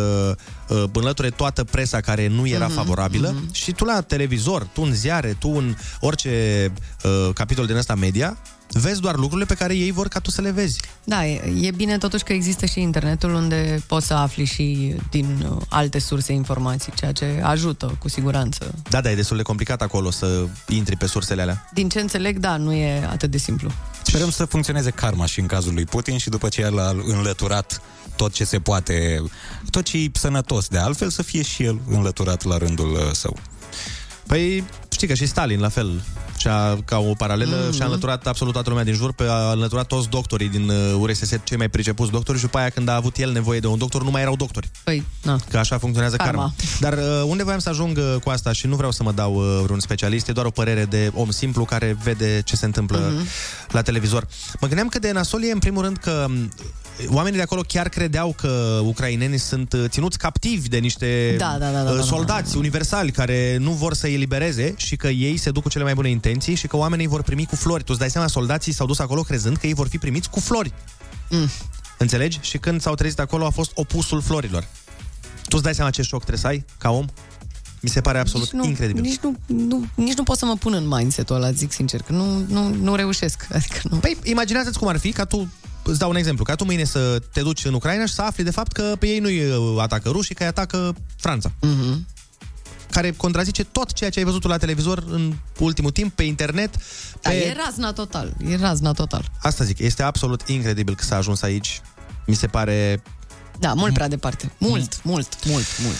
Speaker 2: uh, înlăture toată presa care nu era
Speaker 3: Mhm,
Speaker 2: mm-hmm, favorabilă mm-hmm. și tu la televizor, tu în ziare, tu în orice uh, capitol din ăsta media, vezi doar lucrurile pe care ei vor ca tu să le vezi.
Speaker 3: Da, e, e bine totuși că există și internetul unde poți să afli și din uh, alte surse informații, ceea ce ajută cu siguranță.
Speaker 2: Da, da, e destul de complicat acolo să intri pe sursele alea.
Speaker 3: Din ce înțeleg, da, nu e atât de simplu.
Speaker 4: Sperăm să funcționeze karma și în cazul lui Putin și după ce el a înlăturat tot ce se poate, tot ce e sănătos de altfel, să fie și el înlăturat la rândul uh, său.
Speaker 2: Păi știi că și Stalin la fel și-a, ca o paralelă
Speaker 3: Mhm.
Speaker 2: mm-hmm. și-a înlăturat absolut toată lumea din jur, pe, a înlăturat toți doctorii din uh, URSS, cei mai pricepuți doctori și după aia când a avut el nevoie de un doctor, nu mai erau doctori.
Speaker 3: Păi, na.
Speaker 2: Că așa funcționează karma.
Speaker 3: Karma.
Speaker 2: Dar uh, unde voiam să ajung uh, cu asta și nu vreau să mă dau uh, vreun specialist, e doar o părere de om simplu care vede ce se întâmplă
Speaker 3: Mhm.
Speaker 2: mm-hmm. la televizor. Mă gândeam că de nasol e în primul rând că um, oamenii de acolo chiar credeau că ucrainenii sunt uh, ținuți captivi de niște
Speaker 3: Da, da, da, da, da,
Speaker 2: uh,
Speaker 3: da,
Speaker 2: soldați universali care nu vor să îi elibereze și că ei se duc cu cele mai bune intenții și că oamenii îi vor primi cu flori. Tu îți dai seama, soldații s-au dus acolo crezând că ei vor fi primiți cu flori.
Speaker 3: Mm.
Speaker 2: Înțelegi? Și când s-au trezit acolo a fost opusul florilor. Tu îți dai seama ce șoc trebuie să ai ca om? Mi se pare absolut
Speaker 3: nici nu,
Speaker 2: incredibil.
Speaker 3: Nici nu, nu, nici nu pot să mă pun în mindset-ul ăla, zic sincer, că nu, nu, nu reușesc. Adică nu.
Speaker 2: Păi, imaginează-ți cum ar fi ca tu Îți dau un exemplu, ca tu mâine să te duci în Ucraina și să afli de fapt că pe ei nu-i uh, atacă rușii, că îi atacă Franța.
Speaker 3: Mm-hmm.
Speaker 2: Care contrazice tot ceea ce ai văzut tu la televizor în ultimul timp, pe internet.
Speaker 3: Da,
Speaker 2: pe...
Speaker 3: e razna total, e razna total.
Speaker 2: Asta zic, este absolut incredibil că s-a ajuns aici. Mi se pare...
Speaker 3: Da, mult prea departe. Mult, mult, mult, mult.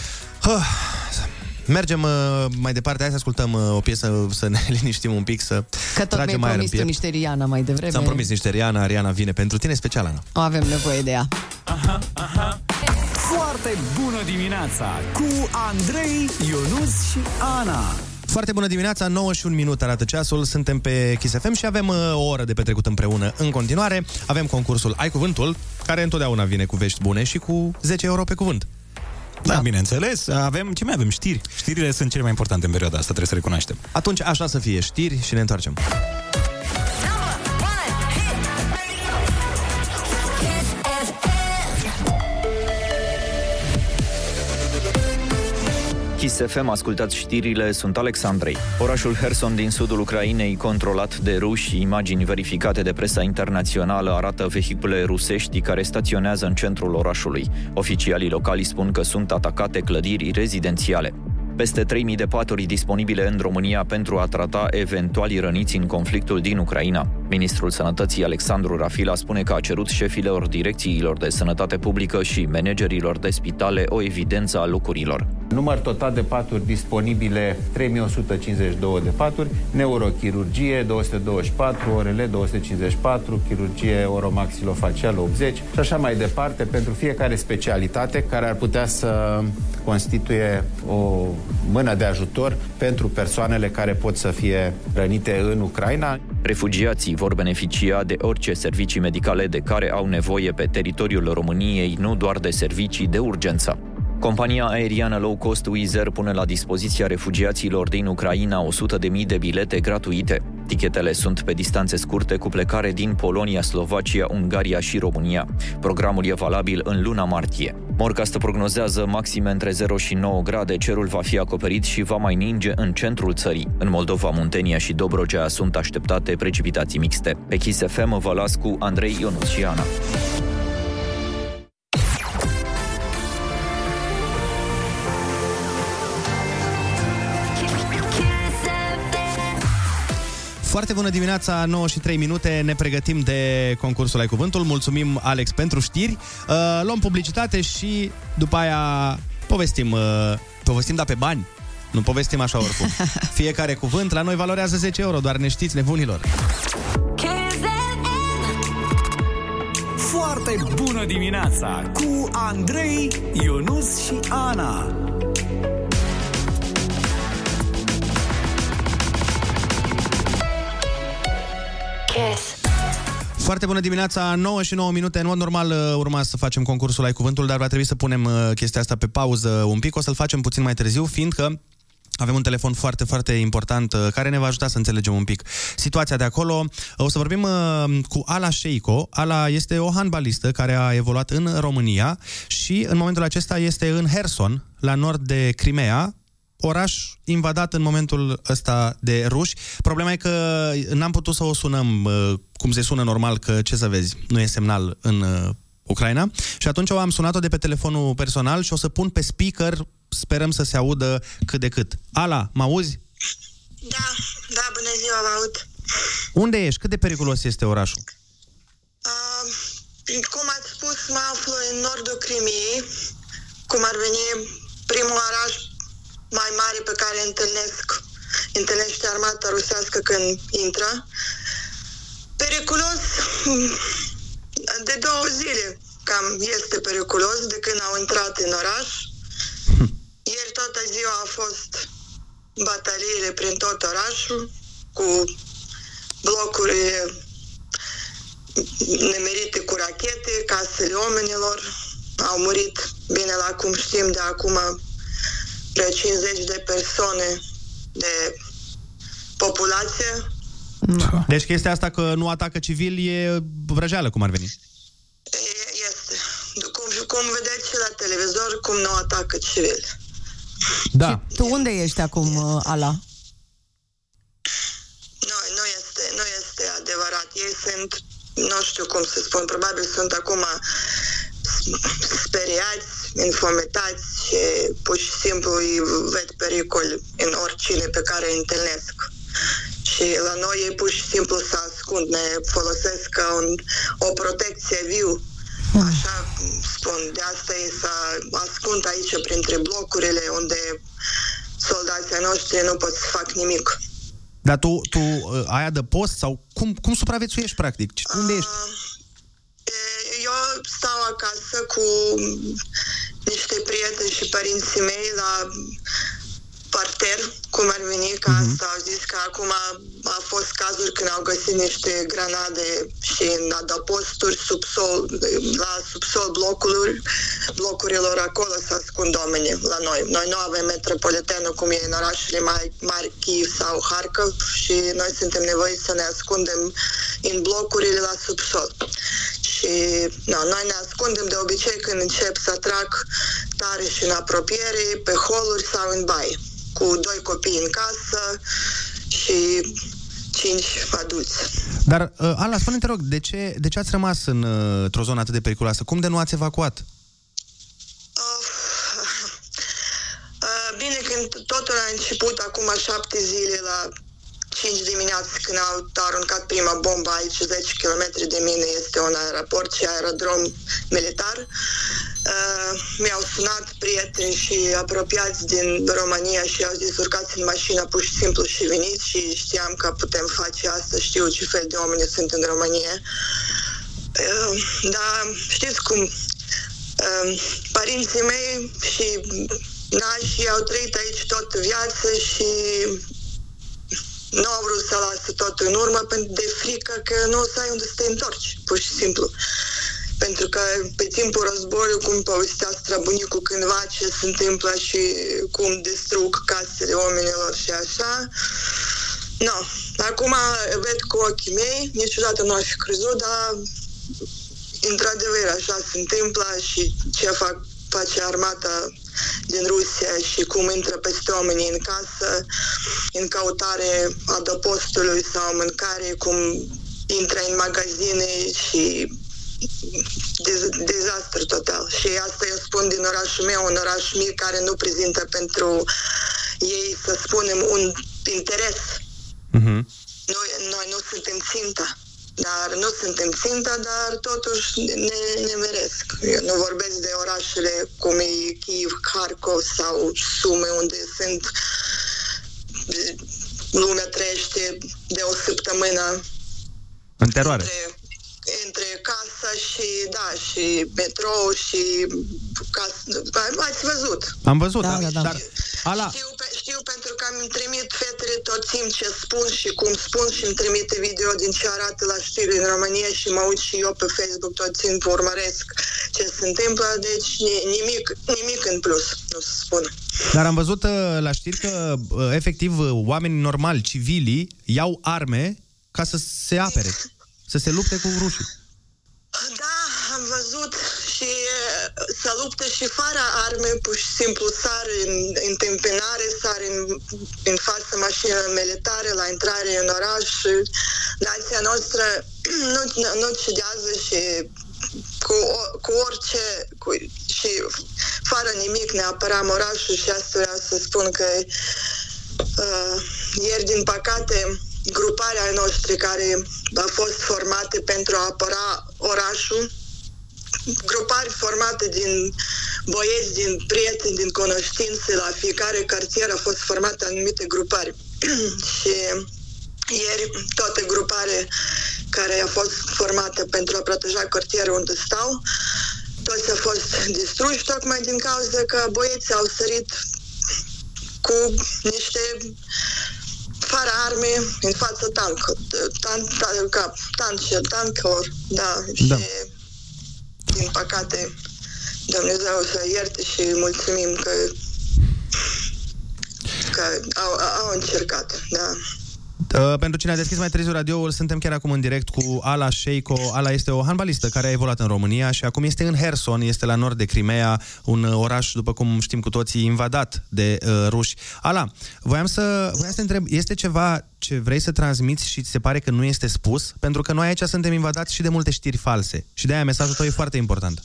Speaker 2: Mergem uh, mai departe, hai să ascultăm uh, o piesă, să ne liniștim un pic, să
Speaker 3: Că tot
Speaker 2: tragem
Speaker 3: mi-ai
Speaker 2: aer în
Speaker 3: promis tu
Speaker 2: piept.
Speaker 3: niște Rihanna mai devreme.
Speaker 2: Ți-am promis niște Riana, Riana vine pentru tine, special, Ana.
Speaker 3: O avem nevoie de ea.
Speaker 1: Foarte bună dimineața cu Andrei, Ionus și Ana.
Speaker 2: Foarte bună dimineața, 9 și un minut arată ceasul, suntem pe Kiss FM și avem uh, o oră de petrecut împreună în continuare. Avem concursul Ai Cuvântul, care întotdeauna vine cu vești bune și cu 10 euro pe cuvânt.
Speaker 4: Da, da, bineînțeles. Avem, ce mai avem? Știri. Știrile sunt cele mai importante în perioada asta, trebuie să recunoaștem.
Speaker 2: Atunci așa să fie știri și ne întoarcem.
Speaker 5: Kiss FM, ascultați știrile, sunt Alexandrei. Orașul Herson din sudul Ucrainei, controlat de ruși, imagini verificate de presa internațională arată vehicule rusești care staționează în centrul orașului. Oficialii locali spun că sunt atacate clădiri rezidențiale. Peste 3.000 de paturi disponibile în România pentru a trata eventuali răniți în conflictul din Ucraina. Ministrul Sănătății Alexandru Rafila spune că a cerut șefilor direcțiilor de sănătate publică și managerilor de spitale o evidență a locurilor.
Speaker 24: Număr total de paturi disponibile 3152 de paturi, neurochirurgie 224, ORL 254, chirurgie oromaxilofacială 80 și așa mai departe pentru fiecare specialitate care ar putea să constituie o mână de ajutor pentru persoanele care pot să fie rănite în Ucraina.
Speaker 5: Refugiații vor beneficia de orice servicii medicale de care au nevoie pe teritoriul României, nu doar de servicii de urgență. Compania aeriană low cost Wizz Air pune la dispoziția refugiaților din Ucraina 100.000 de bilete gratuite. Tichetele sunt pe distanțe scurte cu plecare din Polonia, Slovacia, Ungaria și România. Programul e valabil în luna martie. Morcast prognozează maxime între 0 și 9 grade, cerul va fi acoperit și va mai ninge în centrul țării. În Moldova, Muntenia și Dobrogea sunt așteptate precipitații mixte. Pe Kiss FM vă las cu Andrei Ionut
Speaker 2: Foarte bună dimineața, 9 și 3 minute, ne pregătim de concursul Ai Cuvântul. Mulțumim, Alex, pentru știri. Uh, luăm publicitate și după aia povestim, uh, povestim, da, pe bani. Nu povestim așa oricum. Fiecare cuvânt la noi valorează 10 euro, doar ne știți nebunilor.
Speaker 1: Foarte bună dimineața cu Andrei, Ionus și Ana.
Speaker 2: Foarte bună dimineața, 9 și 9 minute. În mod normal uh, urma să facem concursul Ai Cuvântul, dar va trebui să punem uh, chestia asta pe pauză un pic. O să-l facem puțin mai târziu, fiindcă avem un telefon foarte, foarte important uh, care ne va ajuta să înțelegem un pic situația de acolo. O să vorbim uh, cu Ala Sheiko. Ala este o handbalistă care a evoluat în România și în momentul acesta este în Herson, la nord de Crimea, oraș invadat în momentul ăsta de ruși. Problema e că n-am putut să o sunăm uh, cum se sună normal, că ce să vezi, nu e semnal în uh, Ucraina. Și atunci o am sunat-o de pe telefonul personal și o să pun pe speaker, sperăm să se audă cât de cât. Ala, mă auzi?
Speaker 25: Da, da, bună ziua, vă aud.
Speaker 2: Unde ești? Cât de periculos este orașul?
Speaker 25: Uh, cum ați spus, mă aflu în nordul Crimiei, cum ar veni primul oraș mai mare pe care întâlnesc, întâlnește armata rusească când intră. Periculos, mm, de două zile cam este periculos de când au intrat în oraș. Ieri toată ziua a fost bataliile prin tot orașul, cu blocuri nemerite cu rachete, casele oamenilor. Au murit, bine, la cum știm, de acum vreo 50 de persoane de populație.
Speaker 2: Deci chestia asta că nu atacă civili e vrăjeală, cum ar veni.
Speaker 25: Este. Cum, cum vedeți și la televizor, cum nu atacă civili.
Speaker 2: Da.
Speaker 3: Tu unde ești acum, uh, Ala?
Speaker 25: Nu, nu este, nu este adevărat. Ei sunt, nu știu cum să spun, probabil sunt acum speriați, infometați și pur și simplu îi ved pericol în oricine pe care îi întâlnesc. Și la noi ei pur și simplu se ascund, ne folosesc ca un, o protecție viu. Așa spun, de asta ei se ascund aici printre blocurile unde soldații noștri nu pot să fac nimic.
Speaker 2: Dar tu, tu uh, ai adăpost sau cum, cum supraviețuiești practic? Ce- Unde ești?
Speaker 25: Eu stau acasă cu niște prieteni și părinții mei la parter, cum ar veni, ca
Speaker 2: Mhm.
Speaker 25: asta au zis că acum a fost cazuri când au găsit niște granade și în adăposturi subsol, la subsol blocului, blocurilor acolo se ascund oamenii la noi. Noi nu avem metropolitanul cum e în orașele mari, mari Kiev sau Harkov și noi suntem nevoiți să ne ascundem în blocurile la subsol. Și no, noi ne ascundem de obicei când încep să trag tare și în apropiere, pe holuri sau în baie, cu doi copii în casă și cinci adulți.
Speaker 2: Dar, uh, Ala, spune te rog, de ce, de ce ați rămas în, uh, într-o zonă atât de periculoasă? Cum de nu ați evacuat?
Speaker 25: Uh, Bine, când totul a început acum șapte zile la 5 dimineață când au aruncat prima bombă aici 10 km de mine este un aeroport și aerodrom militar. Uh, mi-au sunat prieteni și apropiați din România și au zis urcați în mașină pur și simplu și veniți și știam că putem face asta, știu ce fel de oameni sunt în România. Uh, dar știți cum, uh, părinții mei și nașii au trăit aici tot viață și nu au vrut să lasă tot în urmă pentru de frică că nu o să ai unde să te întorci, pur și simplu. Pentru că pe timpul războiului, cum povestea străbunicul cândva ce se întâmplă și cum distrug casele oamenilor și așa, nu. Acum ved cu ochii mei, niciodată nu aș fi crezut, dar într-adevăr așa se întâmplă și ce fac, face armata din Rusia și cum intră peste oamenii în casă în căutare adăpostului sau mâncare, cum intră în magazine și dez- dezastru total. Și asta eu spun din orașul meu, un oraș mic care nu prezintă pentru ei, să spunem, un interes. Noi, noi nu suntem ținta. Dar nu suntem ținta, dar totuși ne, ne meresc. Eu nu vorbesc de orașele cum e Kiev, Kharkov sau Sume, unde sunt lumea trăiește de o săptămână
Speaker 2: În teroare.
Speaker 25: între casa și, da, și metrou și casă. Ați văzut.
Speaker 2: Am văzut,
Speaker 3: Da, da, da.
Speaker 2: Dar, Ala,
Speaker 25: Știu, pe, știu pentru că îmi trimit fetele tot timp ce spun și cum spun și îmi trimite video din ce arată la știri în România și mă uit și eu pe Facebook tot timpul urmăresc ce se întâmplă, deci ni- nimic, nimic în plus, nu se spune.
Speaker 2: dar am văzut uh, la știri că, uh, efectiv, uh, oamenii normali, civilii, iau arme ca să se apere, să se lupte cu rușii.
Speaker 25: Da, am văzut și uh, să luptă și fără arme, pur și simplu sar în întâmpinare, sar în, în fața mașinilor militare, la intrare în oraș. Nația noastră nu, nu cedează și cu, o- cu orice cu, și fără nimic ne apăram orașul și asta vreau să spun că uh, ieri, din păcate, gruparea ai noștri care a fost formate pentru a apăra orașul, grupari formate din băieți, din prieteni, din cunoștințe, la fiecare cartier a fost formată anumite grupari. și ieri toată grupare care a fost formată pentru a proteja cartierul unde stau, toți au fost distruși tocmai din cauza că băieții au sărit cu niște fără arme în fața tank, tan, tan, ca, tank, tankelor, da,
Speaker 2: Da.
Speaker 25: și din păcate Dumnezeu să ierte și mulțumim că că au, au încercat, da.
Speaker 2: Uh, pentru cine a deschis mai târziu radioul, suntem chiar acum în direct cu Ala Sheiko. Ala este o handbalistă care a evoluat în România și acum este în Herson, este la nord de Crimea, un uh, oraș, după cum știm cu toții, invadat de uh, ruși. Ala, voiam să, voiam să întreb, este ceva ce vrei să transmiți și ți se pare că nu este spus? Pentru că noi aici suntem invadați și de multe știri false și de aia mesajul tău e foarte important.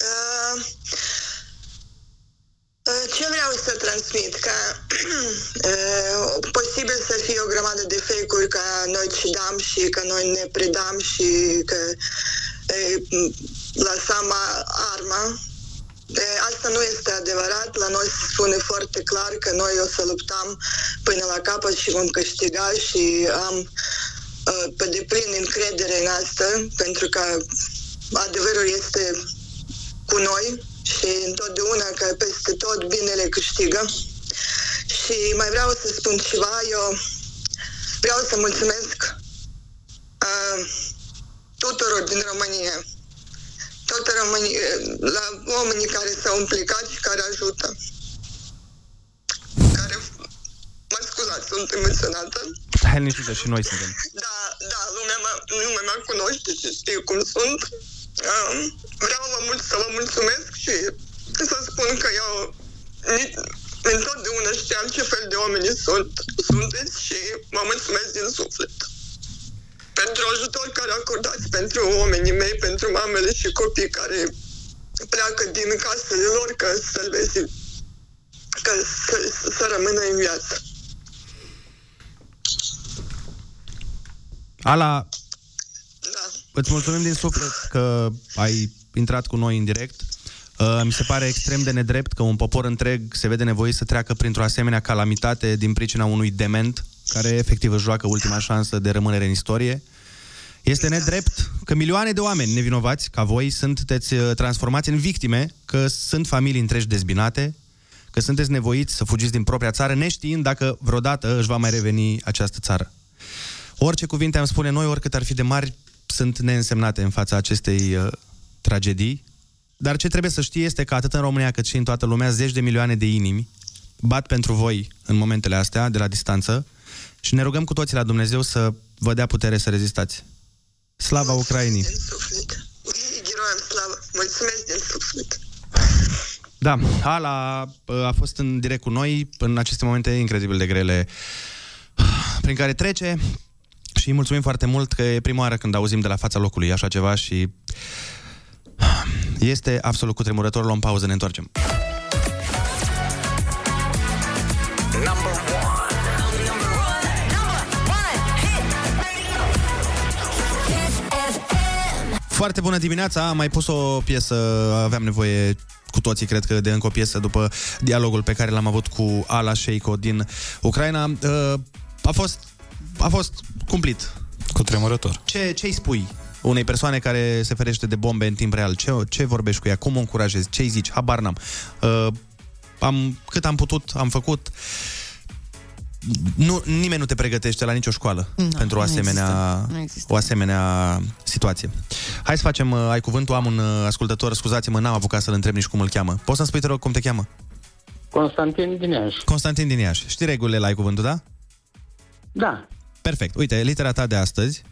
Speaker 25: Uh, uh, Ce vreau să transmit? Că grămadă de fake-uri că noi cedam și că noi ne predam și că uh, lăsam a- arma De asta nu este adevărat. La noi se spune foarte clar că noi o să luptăm până la capăt și vom câștiga și am uh, pe deplin încredere în asta, pentru că adevărul este cu noi și întotdeauna că peste tot binele câștigă. Și mai vreau să spun ceva, eu vreau să mulțumesc uh, tuturor din România, toată România, la oamenii care s-au implicat și care ajută. Care, mă scuzați, sunt emoționată.
Speaker 2: Hai liniștită și noi suntem.
Speaker 25: Da, da, lumea mea, lumea mea cunoaște și știe cum sunt. Um, vreau vă mult, să vă mulțumesc și să spun că eu nici, întotdeauna știam ce fel de oameni sunt, sunteți și vă mulțumesc din suflet. Pentru ajutor care acordați pentru oamenii mei, pentru mamele și copii care pleacă din casele lor ca să-l vezi, ca să, să rămână în viață.
Speaker 2: Ala, îți mulțumim din suflet că ai intrat cu noi în direct. Uh, mi se pare extrem de nedrept că un popor întreg se vede nevoit să treacă printr-o asemenea calamitate din pricina unui dement care efectiv își joacă ultima șansă de rămânere în istorie. Este nedrept că milioane de oameni nevinovați ca voi sunteți uh, transformați în victime, că sunt familii întregi dezbinate, că sunteți nevoiți să fugiți din propria țară, neștiind dacă vreodată își va mai reveni această țară. Orice cuvinte am spune noi, oricât ar fi de mari, sunt neînsemnate în fața acestei uh, tragedii. Dar ce trebuie să știi este că atât în România cât și în toată lumea, zeci de milioane de inimi bat pentru voi în momentele astea, de la distanță, și ne rugăm cu toții la Dumnezeu să vă dea putere să rezistați. Slava Ucrainei!
Speaker 25: Geroiam slavă! Mulțumesc din suflet!
Speaker 2: Da, Ala uh, a fost în direct cu noi în aceste momente incredibil de grele prin care trece și îi mulțumim foarte mult că e prima oară când auzim de la fața locului așa ceva și este absolut cutremurător. Luăm pauză, ne întoarcem. Foarte bună dimineața, am mai pus o piesă, aveam nevoie cu toții, cred că, de încă o piesă după dialogul pe care l-am avut cu Ala Sheiko din Ucraina. Uh, A fost, a fost cumplit.
Speaker 4: Cu tremurător.
Speaker 2: Ce, ce-i spui unei persoane care se ferește de bombe în timp real? Ce, ce vorbești cu ea? Cum o încurajezi? Ce-i zici? Habar n-am. Uh, am, cât am putut, am făcut. Nu, nimeni nu te pregătește la nicio școală
Speaker 3: Nu,
Speaker 2: pentru o
Speaker 3: nu
Speaker 2: asemenea,
Speaker 3: există. Nu există.
Speaker 2: o asemenea situație. Hai să facem, uh, ai cuvântul, am un uh, ascultător, scuzați-mă, n-am apucat să-l întreb nici cum îl cheamă. Poți să-mi spui, te rog, cum te cheamă?
Speaker 26: Constantin din Iași.
Speaker 2: Constantin din Iași. Știi regulile la ai cuvântul, da?
Speaker 26: Da.
Speaker 2: Perfect. Uite, litera ta de astăzi,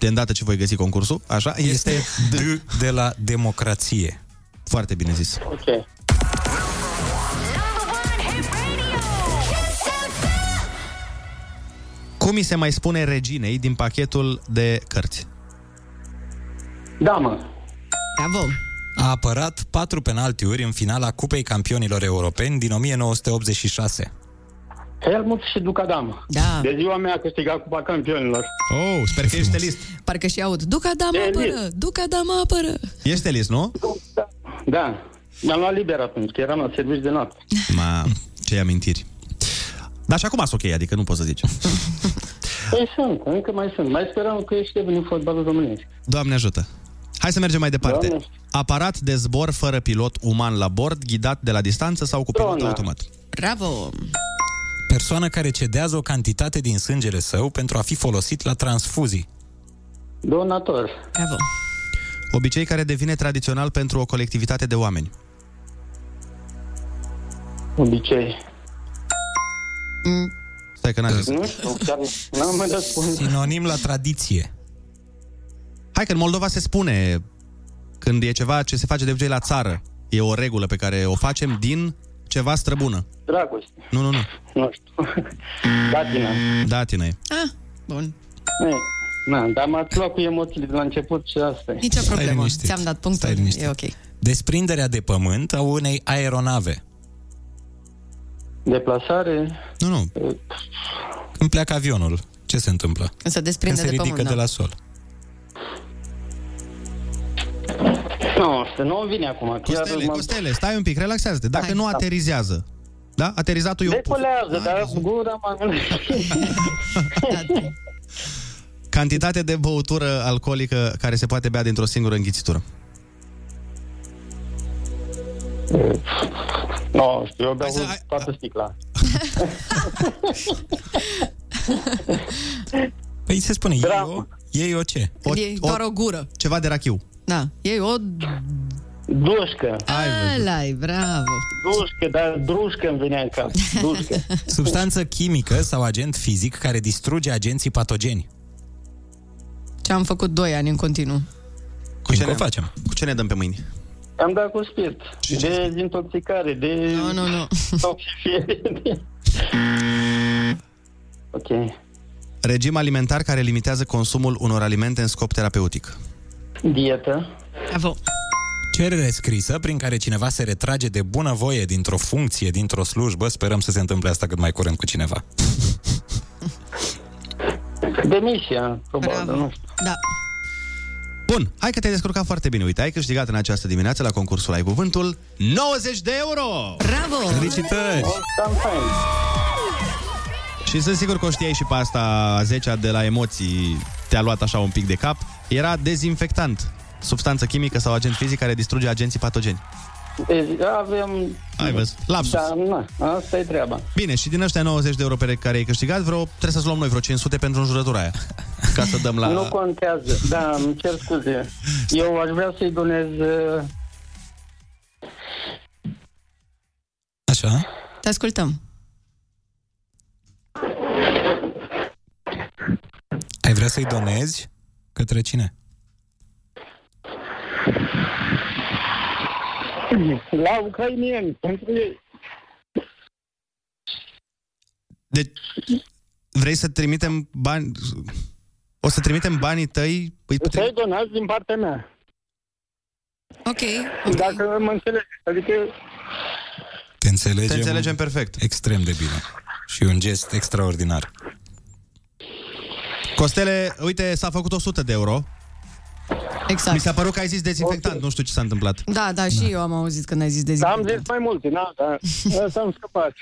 Speaker 2: de îndată ce voi găsi concursul, așa, este
Speaker 4: D de la democrație.
Speaker 2: Foarte bine zis.
Speaker 26: Ok.
Speaker 2: Cum îi se mai spune reginei din pachetul de cărți?
Speaker 26: Da, mă.
Speaker 3: Bravo!
Speaker 4: A apărat patru penaltiuri în finala Cupei Campionilor Europeni din 1986.
Speaker 26: Helmut și Ducadam.
Speaker 3: Da.
Speaker 26: De ziua mea a câștigat Cupa Campionilor.
Speaker 2: Oh, sper că ești list.
Speaker 3: Parcă și aud, Duca da mă apără, Duca da mă apără.
Speaker 2: Ești list, nu?
Speaker 26: Da. Mi-am luat liber atunci, că eram la serviciu de noapte.
Speaker 2: Ma, ce amintiri. Dar și acum sunt ok, adică nu poți să zici.
Speaker 26: Păi sunt, încă mai sunt. Mai sperăm că ești în fotbalul românesc.
Speaker 2: Doamne ajută. Hai să mergem mai departe.
Speaker 26: Doamne.
Speaker 2: Aparat de zbor fără pilot uman la bord, ghidat de la distanță sau cu pilot
Speaker 26: Doamne.
Speaker 2: automat?
Speaker 3: Bravo!
Speaker 4: Persoană care cedează o cantitate din sângele său pentru a fi folosit la transfuzii.
Speaker 26: Donator.
Speaker 3: Bravo!
Speaker 2: Obicei care devine tradițional pentru o colectivitate de oameni.
Speaker 26: Obicei.
Speaker 2: Stai că n-am zis.
Speaker 26: Nu știu, chiar n-am mai răspuns.
Speaker 4: Sinonim la tradiție.
Speaker 2: Hai că în Moldova se spune când e ceva ce se face de obicei la țară. E o regulă pe care o facem din ceva străbună.
Speaker 26: Dragoste.
Speaker 2: Nu, nu, nu.
Speaker 26: Nu știu. Datina.
Speaker 2: Da, tine.
Speaker 3: Ah, bun.
Speaker 26: Ei, Na, dar m-ați luat cu emoțiile de la început și asta e.
Speaker 3: Nicio problemă.
Speaker 4: liniștit.
Speaker 3: Ți-am dat punctul.
Speaker 4: Stai liniștit.
Speaker 3: E ok.
Speaker 4: Desprinderea de pământ a unei aeronave.
Speaker 26: Deplasare.
Speaker 4: Nu, nu. Când pleacă avionul, ce se întâmplă?
Speaker 3: Când se
Speaker 4: Când
Speaker 3: desprinde
Speaker 4: se
Speaker 3: de
Speaker 4: ridică
Speaker 3: pământ.
Speaker 4: de
Speaker 3: da.
Speaker 4: la sol.
Speaker 26: Nu știu, nu îmi vine acum. Chiar
Speaker 2: Costele,
Speaker 26: mă-
Speaker 2: Costele, stai un pic, relaxează-te. Dacă
Speaker 26: Hai,
Speaker 2: nu
Speaker 26: da.
Speaker 2: aterizează, da? Aterizatul e opus.
Speaker 26: Decolează, dar gura mă...
Speaker 2: Cantitate de băutură alcoolică care se poate bea dintr-o singură înghițitură.
Speaker 26: Nu știu, eu beau toată sticla.
Speaker 4: Păi se spune, iei o, iei o ce?
Speaker 2: O,
Speaker 3: E doar o gură.
Speaker 2: Ceva de rachiu.
Speaker 3: Da, e o...
Speaker 26: Dușcă.
Speaker 3: Ăla bravo.
Speaker 26: Dușcă, dar drușcă îmi venea în cap. Dușcă.
Speaker 4: Substanță chimică sau agent fizic care distruge agenții patogeni.
Speaker 3: Ce am făcut doi ani în continuu.
Speaker 2: Cu ce
Speaker 4: o
Speaker 2: ne
Speaker 4: facem?
Speaker 2: Cu ce ne dăm pe mâini?
Speaker 26: Am dat cu spirit. De dezintoxicare, de...
Speaker 3: Nu, nu, nu.
Speaker 26: Toxifiere. ok.
Speaker 2: Regim alimentar care limitează consumul unor alimente în scop terapeutic.
Speaker 26: Dietă.
Speaker 3: Bravo.
Speaker 4: Cerere scrisă prin care cineva se retrage de bunăvoie dintr-o funcție, dintr-o slujbă. Sperăm să se întâmple asta cât mai curând cu cineva.
Speaker 26: Demisia, probabil, nu știu.
Speaker 3: Da.
Speaker 2: Bun, hai că te-ai descurcat foarte bine. Uite, ai câștigat în această dimineață la concursul Ai Cuvântul 90 de euro!
Speaker 3: Bravo!
Speaker 2: Felicitări! Și sunt sigur că o știai și pe asta a 10 de la emoții te-a luat așa un pic de cap. Era dezinfectant. Substanță chimică sau agent fizic care distruge agenții patogeni.
Speaker 26: Deci avem...
Speaker 2: Ai văzut? Lapsus.
Speaker 26: Da, na, asta e treaba.
Speaker 2: Bine, și din ăștia 90 de euro pe care ai câștigat, vreo, trebuie să-ți luăm noi vreo 500 pentru înjurătura aia. Ca să dăm la...
Speaker 26: Nu contează. Da, îmi cer scuze. Eu aș vrea să-i donez... uh,
Speaker 4: Așa?
Speaker 3: Te ascultăm.
Speaker 4: Ai vrea să-i donezi către cine?
Speaker 26: La ucrainieni, pentru ei.
Speaker 2: Deci, vrei să trimitem bani... O să trimitem banii tăi... Îi putem...
Speaker 26: Să-i donați din partea mea.
Speaker 3: Ok.
Speaker 26: Dacă mă înțelegi. Adică
Speaker 4: Te înțelegem,
Speaker 2: Te înțelegem perfect.
Speaker 4: Extrem de bine. Și un gest extraordinar.
Speaker 2: Costele, uite, s-a făcut 100 de euro.
Speaker 3: Exact.
Speaker 2: Mi s-a părut că ai zis dezinfectant, nu știu ce s-a întâmplat.
Speaker 3: Da, da, și eu am auzit când ai zis de zi.
Speaker 26: am zis mai multe, na, da. Asta am scăpat.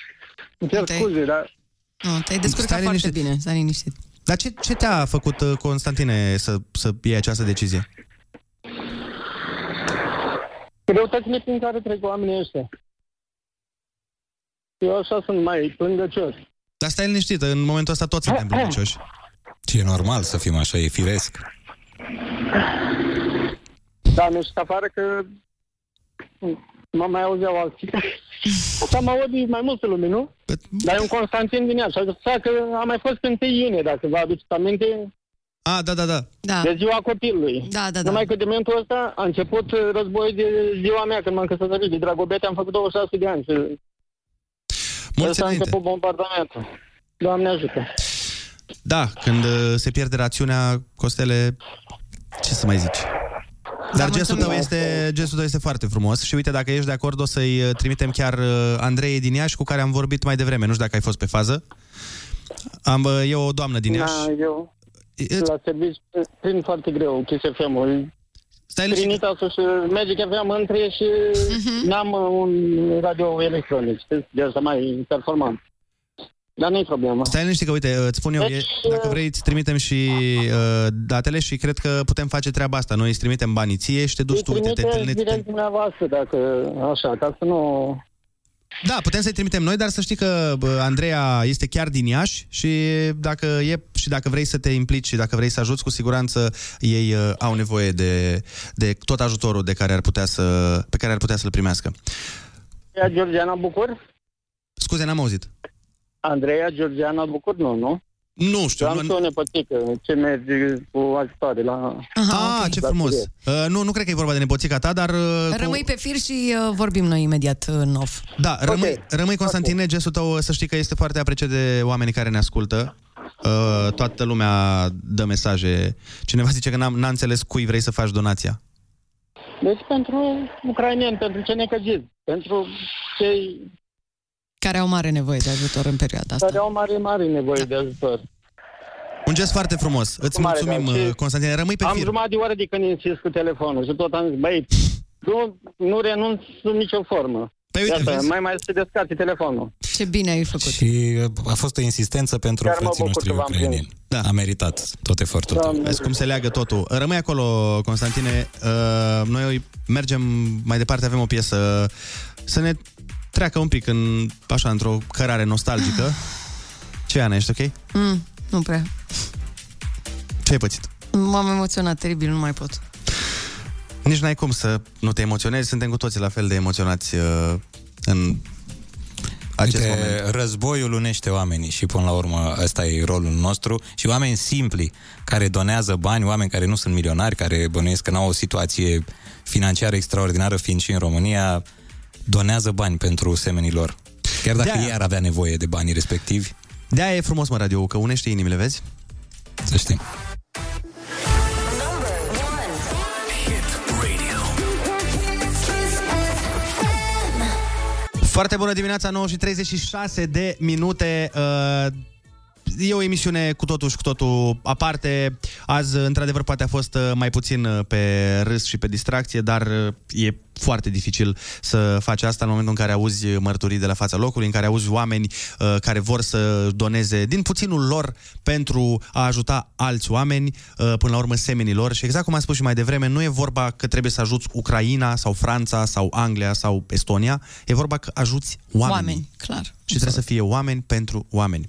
Speaker 26: Îmi cer scuze, dar...
Speaker 3: Nu, te-ai descurcat
Speaker 2: Stai
Speaker 3: foarte
Speaker 2: liniștit.
Speaker 3: bine, stai liniștit.
Speaker 2: Dar ce, ce te-a făcut, uh, Constantine, să, să iei această decizie?
Speaker 26: Greutățile prin care trec oamenii ăștia. Eu așa sunt mai plângăcios.
Speaker 2: Dar stai liniștit, în momentul ăsta toți suntem plângăcioși.
Speaker 4: Și e normal să fim așa, e firesc.
Speaker 26: Da, nu știu afară că mă mai auzeau alții. Așa mă aud mai multe lume, nu? Dar e un Constantin din ea. Și așa că am mai fost în 1 iunie, dacă vă aduceți aminte,
Speaker 2: A, da, da, da.
Speaker 3: Da.
Speaker 26: de ziua copilului.
Speaker 3: Da, da, da.
Speaker 26: Numai că de momentul ăsta a început uh, războiul de ziua mea, când m-am căsătorit. De Dragobete am făcut 26 de ani. Și
Speaker 2: Mulți
Speaker 26: ăsta a
Speaker 2: înainte.
Speaker 26: început bombardamentul. Doamne ajută.
Speaker 2: Da, când uh, se pierde rațiunea, Costele, ce să mai zici? Dar gestul tău, este, gestul tău este foarte frumos și uite, dacă ești de acord, o să-i uh, trimitem chiar uh, Andrei din Iași, cu care am vorbit mai devreme. Nu știu dacă ai fost pe fază. Am, uh, e o doamnă din Iași.
Speaker 26: Da, eu la serviciu prin foarte greu Kiss FM-ul.
Speaker 2: Stai
Speaker 26: Prin Itasul și Magic FM între și n-am uh, un radio electronic, știți? De asta mai performant. Dar nu-i problemă.
Speaker 2: Stai liniștit că, uite, îți spun eu,
Speaker 26: Deci,
Speaker 2: e, dacă vrei, îți trimitem și uh, datele și cred că putem face treaba asta. Noi îți trimitem banii ție și te duci
Speaker 26: Îi
Speaker 2: tu, uite, te
Speaker 26: trimite
Speaker 2: întâlnești.
Speaker 26: direct dumneavoastră, dacă așa, ca să nu...
Speaker 2: Da, putem să-i trimitem noi, dar să știi că bă, Andreea este chiar din Iași și dacă e și dacă vrei să te implici și dacă vrei să ajuți, cu siguranță ei uh, au nevoie de, de tot ajutorul de care ar putea să, pe care ar putea să-l primească.
Speaker 26: Andreea Georgiana Bucur?
Speaker 2: Scuze, n-am auzit.
Speaker 26: Andreea Georgiana Bucur, nu, nu?
Speaker 2: Nu știu.
Speaker 26: Eu am și o nepoțică ce merge cu ajutoare la...
Speaker 2: ah, ce frumos. Uh, nu, nu cred că e vorba de nepoțica ta, dar... Uh,
Speaker 3: Rămâi pe fir și uh, vorbim noi imediat în off.
Speaker 2: Da, rămâi, rămâi Constantine, gestul tău să știi că este foarte apreciat de oamenii care ne ascultă. Uh, toată lumea dă mesaje. Cineva zice că n-a, n-a înțeles cui vrei să faci donația.
Speaker 26: Deci pentru ucrainieni, pentru cei necăjiți, pentru cei
Speaker 3: Care au mare nevoie de ajutor în perioada asta.
Speaker 26: care au mare, mare nevoie de ajutor.
Speaker 2: Un gest foarte frumos. Îți
Speaker 26: Mare,
Speaker 2: mulțumim,
Speaker 26: da, și
Speaker 2: uh, Constantine. Rămâi pe
Speaker 26: Am
Speaker 2: fir.
Speaker 26: jumătate de oră de când insist cu telefonul și tot am zis, băi, nu, nu renunț sub nicio formă.
Speaker 2: Păi
Speaker 26: uite,
Speaker 2: uite,
Speaker 26: Iată,
Speaker 2: vezi?
Speaker 26: mai mai să descarce telefonul.
Speaker 3: Ce bine ai făcut.
Speaker 4: Și uh, a fost o insistență pentru
Speaker 26: Chiar mă
Speaker 4: frații
Speaker 26: bucur
Speaker 4: noștri
Speaker 26: că v-am
Speaker 4: ucraineni. Da. A meritat tot efortul tău.
Speaker 2: Vezi cum se leagă totul. Rămâi acolo, Constantine. Uh, Noi mergem mai departe, avem o piesă să ne treacă un pic în, așa, într-o cărare nostalgică. Ce, Ana, ești ok?
Speaker 3: Mm, nu prea.
Speaker 2: Ce ai pățit?
Speaker 3: M-am emoționat teribil, nu mai pot.
Speaker 2: Nici n-ai cum să nu te emoționezi, suntem cu toții la fel de emoționați uh, în acest
Speaker 4: Uite,
Speaker 2: moment.
Speaker 4: războiul unește oamenii și până la urmă ăsta e rolul nostru și oameni simpli care donează bani, oameni care nu sunt milionari, care bănuiesc că n-au o situație financiară extraordinară fiind și în România, donează bani pentru semenii lor. Chiar dacă
Speaker 2: De-aia-
Speaker 4: ei ar avea nevoie de banii respectivi.
Speaker 2: De-aia e frumos, mă, radio că unește inimile, vezi?
Speaker 4: Să știm.
Speaker 2: Foarte bună dimineața, 9 și 36 de minute. Uh, E o emisiune cu totul și cu totul aparte. Azi, într-adevăr, poate a fost uh, mai puțin uh, pe râs și pe distracție, dar uh, e foarte dificil să faci asta în momentul în care auzi mărturii de la fața locului, în care auzi oameni uh, care vor să doneze din puținul lor pentru a ajuta alți oameni, uh, până la urmă semenii lor. Și exact cum am spus și mai devreme, nu e vorba că trebuie să ajuți Ucraina sau Franța sau Anglia sau Estonia, e vorba că ajuți oamenii.
Speaker 3: Oameni, clar.
Speaker 2: Și trebuie să fie oameni pentru oameni.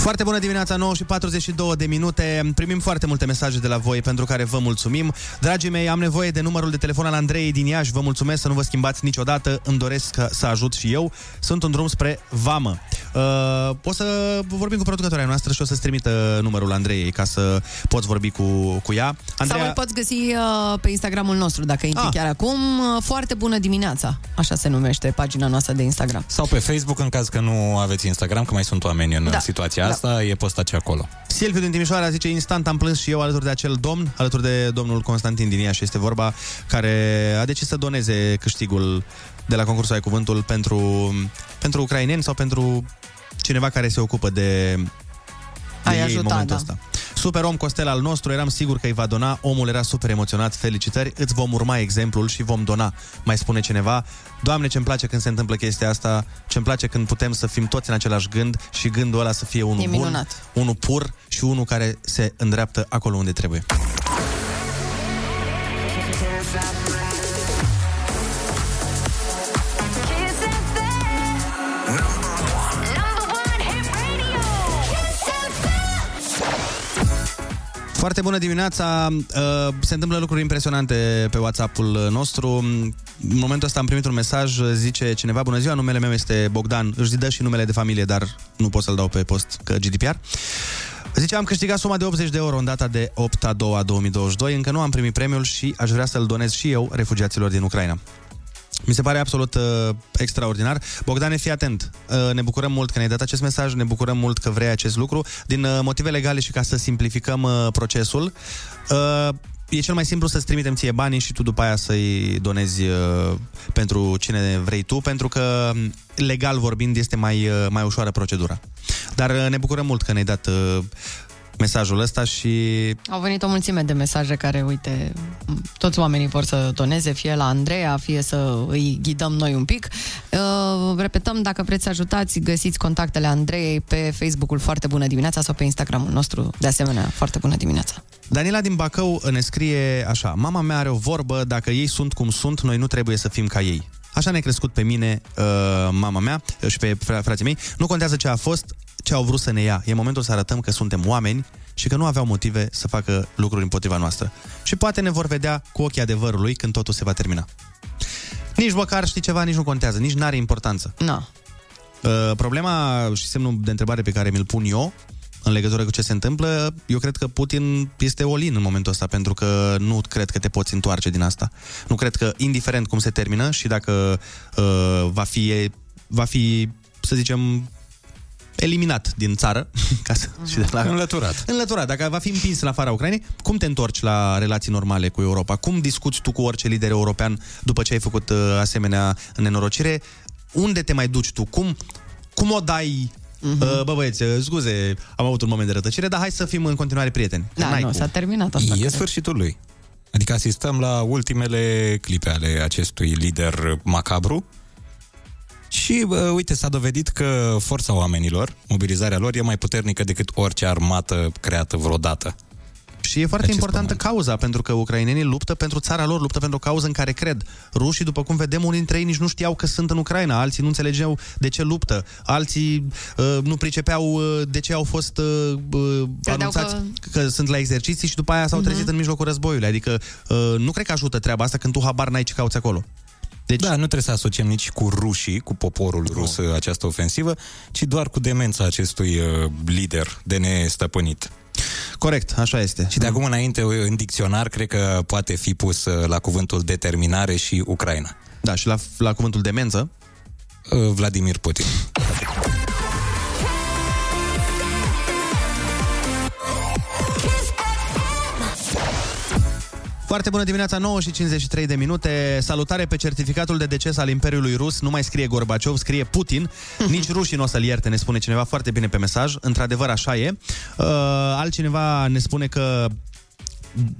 Speaker 2: Foarte bună dimineața, 9 și 42 de minute. Primim foarte multe mesaje de la voi pentru care vă mulțumim. Dragii mei, am nevoie de numărul de telefon al Andrei din Iași. Vă mulțumesc să nu vă schimbați niciodată. Îmi doresc să- să ajut și eu. Sunt în drum spre Vamă. Uh, o să vorbim cu producătoarea noastră și o să-ți trimită numărul Andrei ca să poți vorbi cu, cu ea.
Speaker 3: Sau îl poți găsi uh, pe Instagramul nostru, dacă intri
Speaker 2: Ah.
Speaker 3: chiar acum. Uh, Foarte bună dimineața, așa se numește pagina noastră de Instagram.
Speaker 4: Sau pe Facebook, în caz că nu aveți Instagram, că mai sunt oameni în
Speaker 3: Da.
Speaker 4: situația
Speaker 3: Da.
Speaker 4: asta, e postat și acolo.
Speaker 2: Silviu din Timișoara zice, instant am plâns și eu alături de acel domn, alături de domnul Constantin din Iași, este vorba, care a decis să doneze câștigul de la concursul Ai Cuvântul pentru, pentru ucraineni sau pentru cineva care se ocupă de, de
Speaker 3: Ai
Speaker 2: ei
Speaker 3: ajuta,
Speaker 2: în momentul
Speaker 3: da.
Speaker 2: ăsta. Super om Costel al nostru, eram sigur că îi va dona, omul era super emoționat, felicitări, îți vom urma exemplul și vom dona, mai spune cineva. Doamne, ce-mi place când se întâmplă chestia asta, ce-mi place când putem să fim toți în același gând și gândul ăla să fie unul
Speaker 3: E
Speaker 2: bun,
Speaker 3: minunat.
Speaker 2: unul pur și unul care se îndreaptă acolo unde trebuie. Foarte bună dimineața! Uh, Se întâmplă lucruri impresionante pe WhatsApp-ul nostru. În momentul ăsta am primit un mesaj, zice cineva, bună ziua, numele meu este Bogdan, își dă și numele de familie, dar nu pot să-l dau pe post, că GDPR. Zice, am câștigat suma de 80 de euro în data de 8 a 2 a 2022, încă nu am primit premiul și aș vrea să-l donez și eu refugiaților din Ucraina. Mi se pare absolut uh, extraordinar. Bogdane, fii atent. Uh, ne bucurăm mult că ne-ai dat acest mesaj, ne bucurăm mult că vrei acest lucru. Din uh, motive legale și ca să simplificăm uh, procesul, uh, e cel mai simplu să-ți trimitem ție banii și tu după aia să-i donezi uh, pentru cine vrei tu, pentru că um, legal vorbind este mai, uh, mai ușoară procedura. Dar uh, ne bucurăm mult că ne-ai dat uh, mesajul ăsta și
Speaker 3: Au venit o mulțime de mesaje care, uite, toți oamenii vor să doneze, fie la Andreea, fie să îi ghidăm noi un pic. Uh, repetăm, dacă vreți să ajutați, găsiți contactele Andreei pe Facebook-ul Foarte Bună Dimineața sau pe Instagramul nostru, de asemenea, Foarte Bună Dimineața.
Speaker 2: Daniela din Bacău ne scrie așa Mama mea are o vorbă, dacă ei sunt cum sunt, noi nu trebuie să fim ca ei. Așa ne-a crescut pe mine uh, mama mea uh, și pe fra- frații mei. Nu contează ce a fost, ce au vrut să ne ia. E momentul să arătăm că suntem oameni și că nu aveau motive să facă lucruri împotriva noastră. Și poate ne vor vedea cu ochii adevărului când totul se va termina. Nici măcar, știi ceva, nici nu contează, nici n-are importanță.
Speaker 3: Na.
Speaker 2: Uh, problema și semnul de întrebare pe care mi-l pun eu în legătură cu ce se întâmplă, eu cred că Putin este olin în momentul ăsta, pentru că nu cred că te poți întoarce din asta. Nu cred că, indiferent cum se termină și dacă uh, va fi, va fi, să zicem, eliminat din țară, ca să, și de la,
Speaker 4: Înlăturat.
Speaker 2: Înlăturat. Dacă va fi împins în afara Ucrainei, cum te întorci la relații normale cu Europa? Cum discuți tu cu orice lider european după ce ai făcut uh, asemenea nenorocire? Unde te mai duci tu? Cum, cum o dai Uh, bă, băieți, uh, scuze, am avut un moment de rătăcire, dar hai să fim în continuare prieteni. Că
Speaker 3: Da,
Speaker 2: n-ai
Speaker 3: nu,
Speaker 2: cum.
Speaker 3: s-a terminat asta.
Speaker 4: E
Speaker 3: cred.
Speaker 4: sfârșitul lui. Adică asistăm la ultimele clipe ale acestui lider macabru și, bă, uite, s-a dovedit că forța oamenilor, mobilizarea lor, e mai puternică decât orice armată creată vreodată.
Speaker 2: Și e foarte
Speaker 4: Acest
Speaker 2: importantă cauza, pentru că ucrainenii luptă pentru țara lor, luptă pentru o cauză în care cred. Rușii, după cum vedem, unii dintre ei nici nu știau că sunt în Ucraina, alții nu înțelegeau de ce luptă, alții uh, nu pricepeau uh, de ce au fost uh, uh, anunțați că... că sunt la exerciții și după aia s-au trezit
Speaker 3: Mhm.
Speaker 2: în mijlocul războiului. Adică uh, nu cred că ajută treaba asta când tu habar n-ai ce cauți acolo.
Speaker 4: Deci... Da, nu trebuie să asociem nici cu rușii, cu poporul rus uh, această ofensivă, ci doar cu demența acestui uh, lider de nestăpânit.
Speaker 2: Corect, așa este.
Speaker 4: Și de acum înainte, uh, în dicționar, cred că poate fi pus uh, la cuvântul determinare și Ucraina.
Speaker 2: Da, și la, la cuvântul demență?
Speaker 4: Uh, Vladimir Putin.
Speaker 2: Foarte bună dimineața, 9 și 53 de minute. Salutare pe certificatul de deces al Imperiului Rus. Nu mai scrie Gorbaciov, scrie Putin. Nici rușii nu o să-l ierte, ne spune cineva foarte bine pe mesaj. Într-adevăr, așa e. Uh, altcineva ne spune că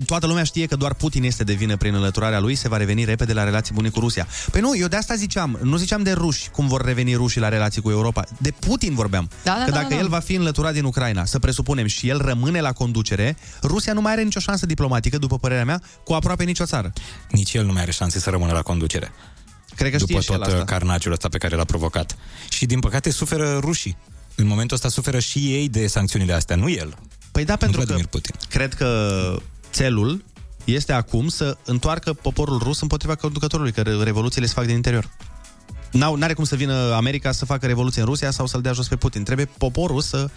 Speaker 2: toată lumea știe că doar Putin este de vină prin înlăturarea lui, se va reveni repede la relații bune cu Rusia. Păi nu, eu de asta ziceam, nu ziceam de ruși, cum vor reveni rușii la relații cu Europa. De Putin vorbeam.
Speaker 3: Da, da,
Speaker 2: că
Speaker 3: da,
Speaker 2: dacă
Speaker 3: da.
Speaker 2: el va fi înlăturat din Ucraina, să presupunem, și el rămâne la conducere, Rusia nu mai are nicio șansă diplomatică, după părerea mea, cu aproape nicio țară.
Speaker 4: Nici el nu mai are șanse să rămână la conducere.
Speaker 2: Cred că
Speaker 4: După
Speaker 2: știe și el
Speaker 4: tot
Speaker 2: asta.
Speaker 4: uh, carnagiul ăsta pe care l-a provocat. Și din păcate suferă rușii. În momentul ăsta suferă și ei de sancțiunile astea, nu el.
Speaker 2: Păi da, pentru
Speaker 4: Vladimir
Speaker 2: că
Speaker 4: Putin.
Speaker 2: cred că țelul este acum să întoarcă poporul rus împotriva conducătorului, că re- revoluțiile se fac din interior. N-au, n-are cum să vină America să facă revoluție în Rusia sau să-l dea jos pe Putin. Trebuie poporul să...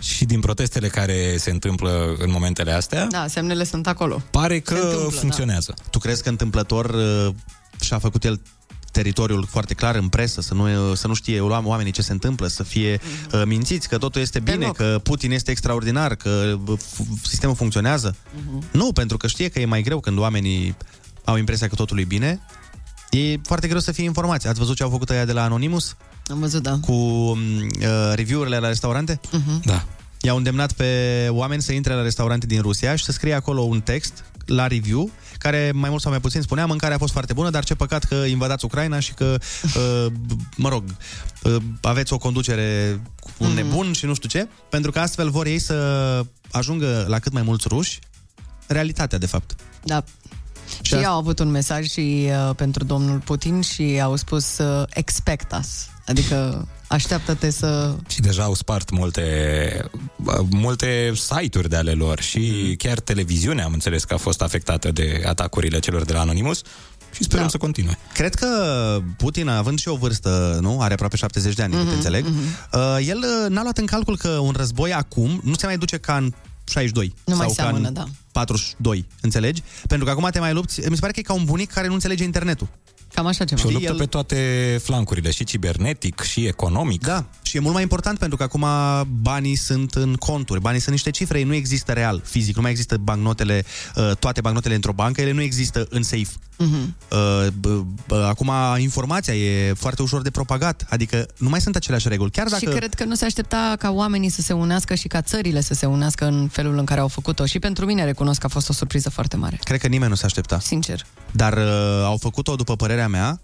Speaker 4: Și din protestele care se întâmplă în momentele astea,
Speaker 3: Da, semnele sunt acolo.
Speaker 4: pare că
Speaker 3: Se întâmplă,
Speaker 4: funcționează.
Speaker 2: Tu crezi că întâmplător uh, și-a făcut el teritoriul foarte clar în presă, să nu, să nu știe oamenii ce se întâmplă, să fie uh, mințiți că totul este bine,
Speaker 3: Deloc.
Speaker 2: că Putin este extraordinar, că uh, f- sistemul funcționează. Nu, pentru că știe că e mai greu când oamenii au impresia că totul e bine. E foarte greu să fie informați. Ați văzut ce au făcut ăia de la Anonymous?
Speaker 3: Am văzut, da.
Speaker 2: Cu uh, review-urile la restaurante?
Speaker 3: Mhm.
Speaker 4: Da.
Speaker 2: I-au îndemnat pe oameni să intre la restaurante din Rusia și să scrie acolo un text la review care mai mult sau mai puțin spunea mâncarea a fost foarte bună, dar ce păcat că invadați Ucraina și că, uh, mă rog, uh, aveți o conducere cu un
Speaker 3: Mhm.
Speaker 2: nebun și nu știu ce, pentru că astfel vor ei să ajungă la cât mai mulți ruși realitatea, de fapt.
Speaker 3: Da. Și,
Speaker 2: asta-
Speaker 3: ei au avut un mesaj și uh, pentru domnul Putin și au spus uh, expect us. Adică așteaptă-te să...
Speaker 4: Și deja au spart multe, bă, multe site-uri de ale lor și chiar televiziunea am înțeles că a fost afectată de atacurile celor de la Anonymous și sperăm da. să continue.
Speaker 2: Cred că Putin, având și o vârstă, nu? Are aproape 70 de ani, mm-hmm, cât înțeleg. Mm-hmm. Uh, el uh, n-a luat în calcul că un război acum nu se mai duce ca în 62
Speaker 3: Nu mai
Speaker 2: sau
Speaker 3: seamănă,
Speaker 2: ca în
Speaker 3: da.
Speaker 2: 42, înțelegi? Pentru că acum te mai lupți, mi se pare că e ca un bunic care nu înțelege internetul.
Speaker 3: Cam așa ceva.
Speaker 4: Și o luptă pe toate flancurile, și cibernetic, și economic.
Speaker 2: Da, și e mult mai important pentru că acum banii sunt în conturi, banii sunt niște cifre, ei nu există real, fizic, nu mai există bancnotele, uh, toate bancnotele într-o bancă, ele nu există în safe.
Speaker 3: Mhm.
Speaker 2: Uh, b- b- Acum informația e foarte ușor de propagat, adică nu mai sunt aceleași reguli. Chiar dacă...
Speaker 3: Și cred că nu se aștepta ca oamenii să se unească și ca țările să se unească în felul în care au făcut-o. Și pentru mine recunosc că a fost o surpriză foarte mare.
Speaker 2: Cred că nimeni nu se aștepta.
Speaker 3: Sincer.
Speaker 2: Dar uh, au făcut-o, după părerea mea,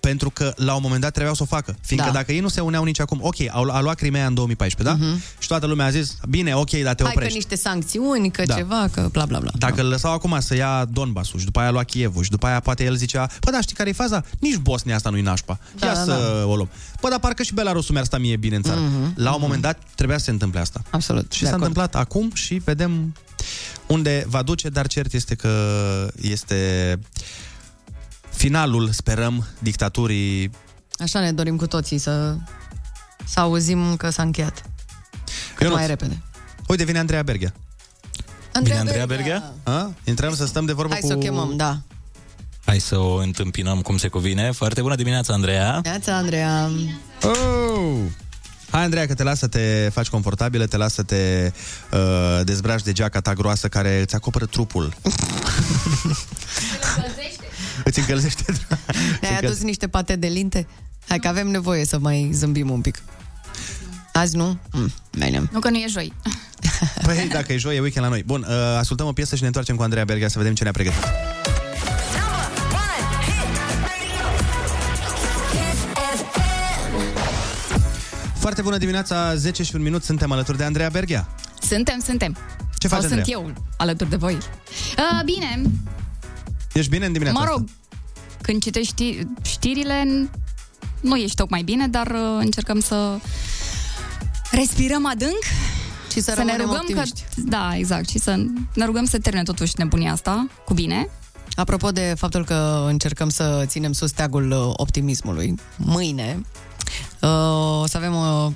Speaker 2: pentru că la un moment dat trebuiau să o facă. Fiindcă
Speaker 3: Da.
Speaker 2: dacă ei nu se uneau nici acum, ok, au, a luat Crimea în 2014, da? Și toată lumea a zis, bine, ok, dar te
Speaker 3: Mhm. Hai că
Speaker 2: oprești.
Speaker 3: niște sancțiuni, că
Speaker 2: Da.
Speaker 3: ceva, că bla bla bla.
Speaker 2: Dacă îl lăsau acum să ia Donbassul și după aia a luat Kievul și după aia poate el zicea, păi da, știi care e faza? Nici Bosnia asta nu-i nașpa.
Speaker 3: Da,
Speaker 2: Ia
Speaker 3: da,
Speaker 2: să o luăm. Păi dar parcă și Belarusul mi-ar sta mie bine în țară.
Speaker 3: Mhm,
Speaker 2: La un moment dat trebuia să se întâmple asta.
Speaker 3: Absolut.
Speaker 2: Și
Speaker 3: de
Speaker 2: s-a
Speaker 3: acord.
Speaker 2: întâmplat acum și vedem unde va duce, dar cert este că este finalul, sperăm, dictaturii
Speaker 3: Așa ne dorim cu toții să, să auzim că s-a încheiat. Cât
Speaker 2: Ionuț.
Speaker 3: mai repede.
Speaker 2: Uite, vine Andreea Berghea.
Speaker 3: Andreea
Speaker 4: Bine, Andreea Berghea?
Speaker 2: A? Intrăm să stăm de vorbă
Speaker 3: Hai
Speaker 2: cu...
Speaker 3: să o chemăm, da.
Speaker 4: Hai să o întâmpinăm cum se cuvine. Foarte bună dimineața, Andreea!
Speaker 3: Neața, Andreea.
Speaker 2: Oh! Hai, Andreea, că te lasă să te faci confortabilă, te lasă să te uh, dezbraci de geaca ta groasă care îți acoperă trupul. îți încălzește.
Speaker 3: Ne-ai adus niște pate de linte? Hai că avem nevoie să mai zâmbim un pic. Azi nu? Mm, bine.
Speaker 27: Nu că nu e joi.
Speaker 2: Păi, dacă e joi, e weekend la noi. Bun, uh, ascultăm o piesă și ne întoarcem cu Andreea Berghia să vedem ce ne-a pregătit. Foarte bună dimineața, 10 și un minut, suntem alături de Andreea Berghia.
Speaker 27: Suntem, suntem.
Speaker 2: Ce
Speaker 27: Sau
Speaker 2: faci,
Speaker 27: sunt
Speaker 2: Andreea?
Speaker 27: eu alături de voi. Uh, bine,
Speaker 2: Ești bine în dimineața
Speaker 27: mă
Speaker 2: asta?
Speaker 27: rog, când citești ști- știrile, n- nu ești tocmai bine, dar uh, încercăm să respirăm adânc
Speaker 3: și să
Speaker 27: ne
Speaker 3: rămânem
Speaker 27: rugăm
Speaker 3: optimiști.
Speaker 27: că da, exact, și să ne rugăm să termine totuși nebunia asta cu bine.
Speaker 3: Apropo de faptul că încercăm să ținem sus steagul uh, optimismului, mâine uh, o să avem o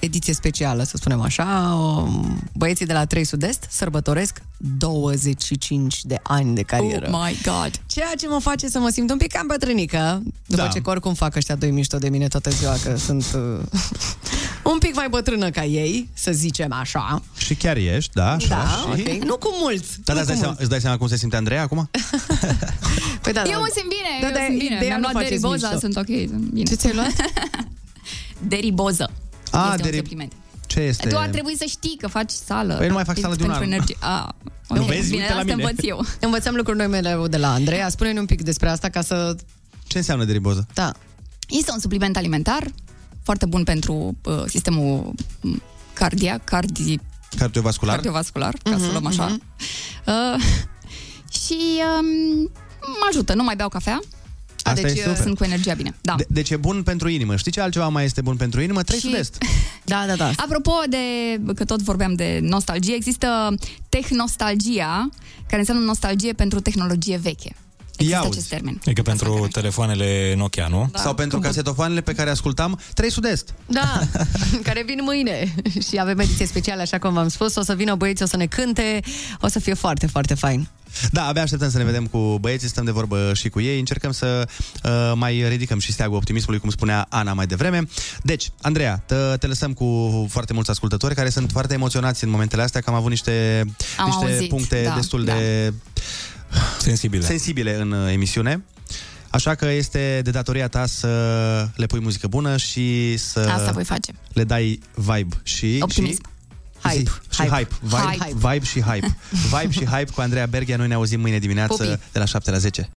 Speaker 3: ediție specială, să spunem așa. Uh, Băieții de la 3 Sud-Est sărbătoresc 25 de ani de carieră.
Speaker 27: Oh my God!
Speaker 3: Ceea ce mă face să mă simt un pic cam bătrânică, după
Speaker 2: Da.
Speaker 3: ce că oricum fac ăștia doi mișto de mine toată ziua, că sunt uh, un pic mai bătrână ca ei, să zicem așa.
Speaker 2: Și chiar ești, da, așa.
Speaker 3: Da,
Speaker 2: și...
Speaker 3: ok. Nu cu mulți.
Speaker 2: Da,
Speaker 3: nu
Speaker 2: da, îți, dai
Speaker 3: cu
Speaker 2: seama,
Speaker 3: mulți.
Speaker 2: îți dai seama cum se simte Andreea acum?
Speaker 3: Păi da,
Speaker 27: eu mă simt bine,
Speaker 3: Da,
Speaker 27: eu
Speaker 3: da,
Speaker 27: sunt bine.
Speaker 3: ideea
Speaker 27: Mi-am
Speaker 3: nu
Speaker 27: luat
Speaker 3: faceți
Speaker 27: deriboza,
Speaker 3: mișto.
Speaker 27: sunt ok, sunt bine.
Speaker 3: Ce ți-ai luat?
Speaker 27: Deriboză.
Speaker 2: Ah,
Speaker 27: este
Speaker 2: deri-
Speaker 27: un supliment.
Speaker 2: Ce este?
Speaker 27: Tu ar trebui să știi că faci sală.
Speaker 2: Păi nu mai fac sală de un
Speaker 27: pentru
Speaker 2: an.
Speaker 27: Energie. A,
Speaker 3: Nu
Speaker 27: ok,
Speaker 3: vezi?
Speaker 27: Bine,
Speaker 3: Uite la
Speaker 27: asta
Speaker 3: mine.
Speaker 27: învăț eu.
Speaker 3: Învățăm lucruri noi mereu de la Andreea. Spune-ne un pic despre asta ca să...
Speaker 2: Ce înseamnă deriboză?
Speaker 3: Da.
Speaker 27: Este un supliment alimentar foarte bun pentru uh, sistemul m, cardiac, cardi,
Speaker 2: Cardiovascular?
Speaker 27: cardiovascular, ca să
Speaker 3: Mhm,
Speaker 27: luăm așa.
Speaker 3: mhm.
Speaker 27: Uh, și um, mă ajută, nu mai beau cafea.
Speaker 2: Asta
Speaker 27: deci
Speaker 2: e super.
Speaker 27: sunt cu energia bine. Da.
Speaker 2: De- deci e bun pentru inimă. Știi ce altceva mai este bun pentru inimă? Trei
Speaker 27: Și-
Speaker 2: sud-est.
Speaker 3: Da, da, da.
Speaker 27: Apropo de, că tot vorbeam de nostalgie, există tehnostalgia, care înseamnă nostalgie pentru tehnologie veche. Există
Speaker 2: uzi.
Speaker 27: acest termen.
Speaker 4: E că pentru telefoanele Nokia, nu?
Speaker 2: Da. Sau pentru casetofoanele pe care ascultam, 3 sud-est.
Speaker 3: Da, care vin mâine și avem ediție specială, așa cum v-am spus. O să vină băieții, o să ne cânte, o să fie foarte, foarte fain.
Speaker 2: Da, abia așteptăm să ne vedem cu băieții, stăm de vorbă și cu ei, încercăm să uh, mai ridicăm și steagul optimismului, cum spunea Ana mai devreme. Deci, Andreea, te, te lăsăm cu foarte mulți ascultători care sunt foarte emoționați în momentele astea, că am avut niște,
Speaker 27: Am
Speaker 2: niște
Speaker 27: auzit,
Speaker 2: puncte
Speaker 27: da,
Speaker 2: destul
Speaker 27: da.
Speaker 2: de
Speaker 4: Sensibile.
Speaker 2: sensibile în uh, emisiune. Așa că este de datoria ta să le pui muzică bună și să
Speaker 27: Asta voi face.
Speaker 2: le dai vibe și...
Speaker 27: Optimism.
Speaker 2: Și,
Speaker 3: Hype.
Speaker 2: Și
Speaker 3: Hype.
Speaker 2: hype. Vibe,
Speaker 3: Hype.
Speaker 2: vibe și hype. Vibe și hype cu Andreea Berghia. Noi ne auzim mâine dimineață
Speaker 3: Pupii.
Speaker 2: de la 7 la 10.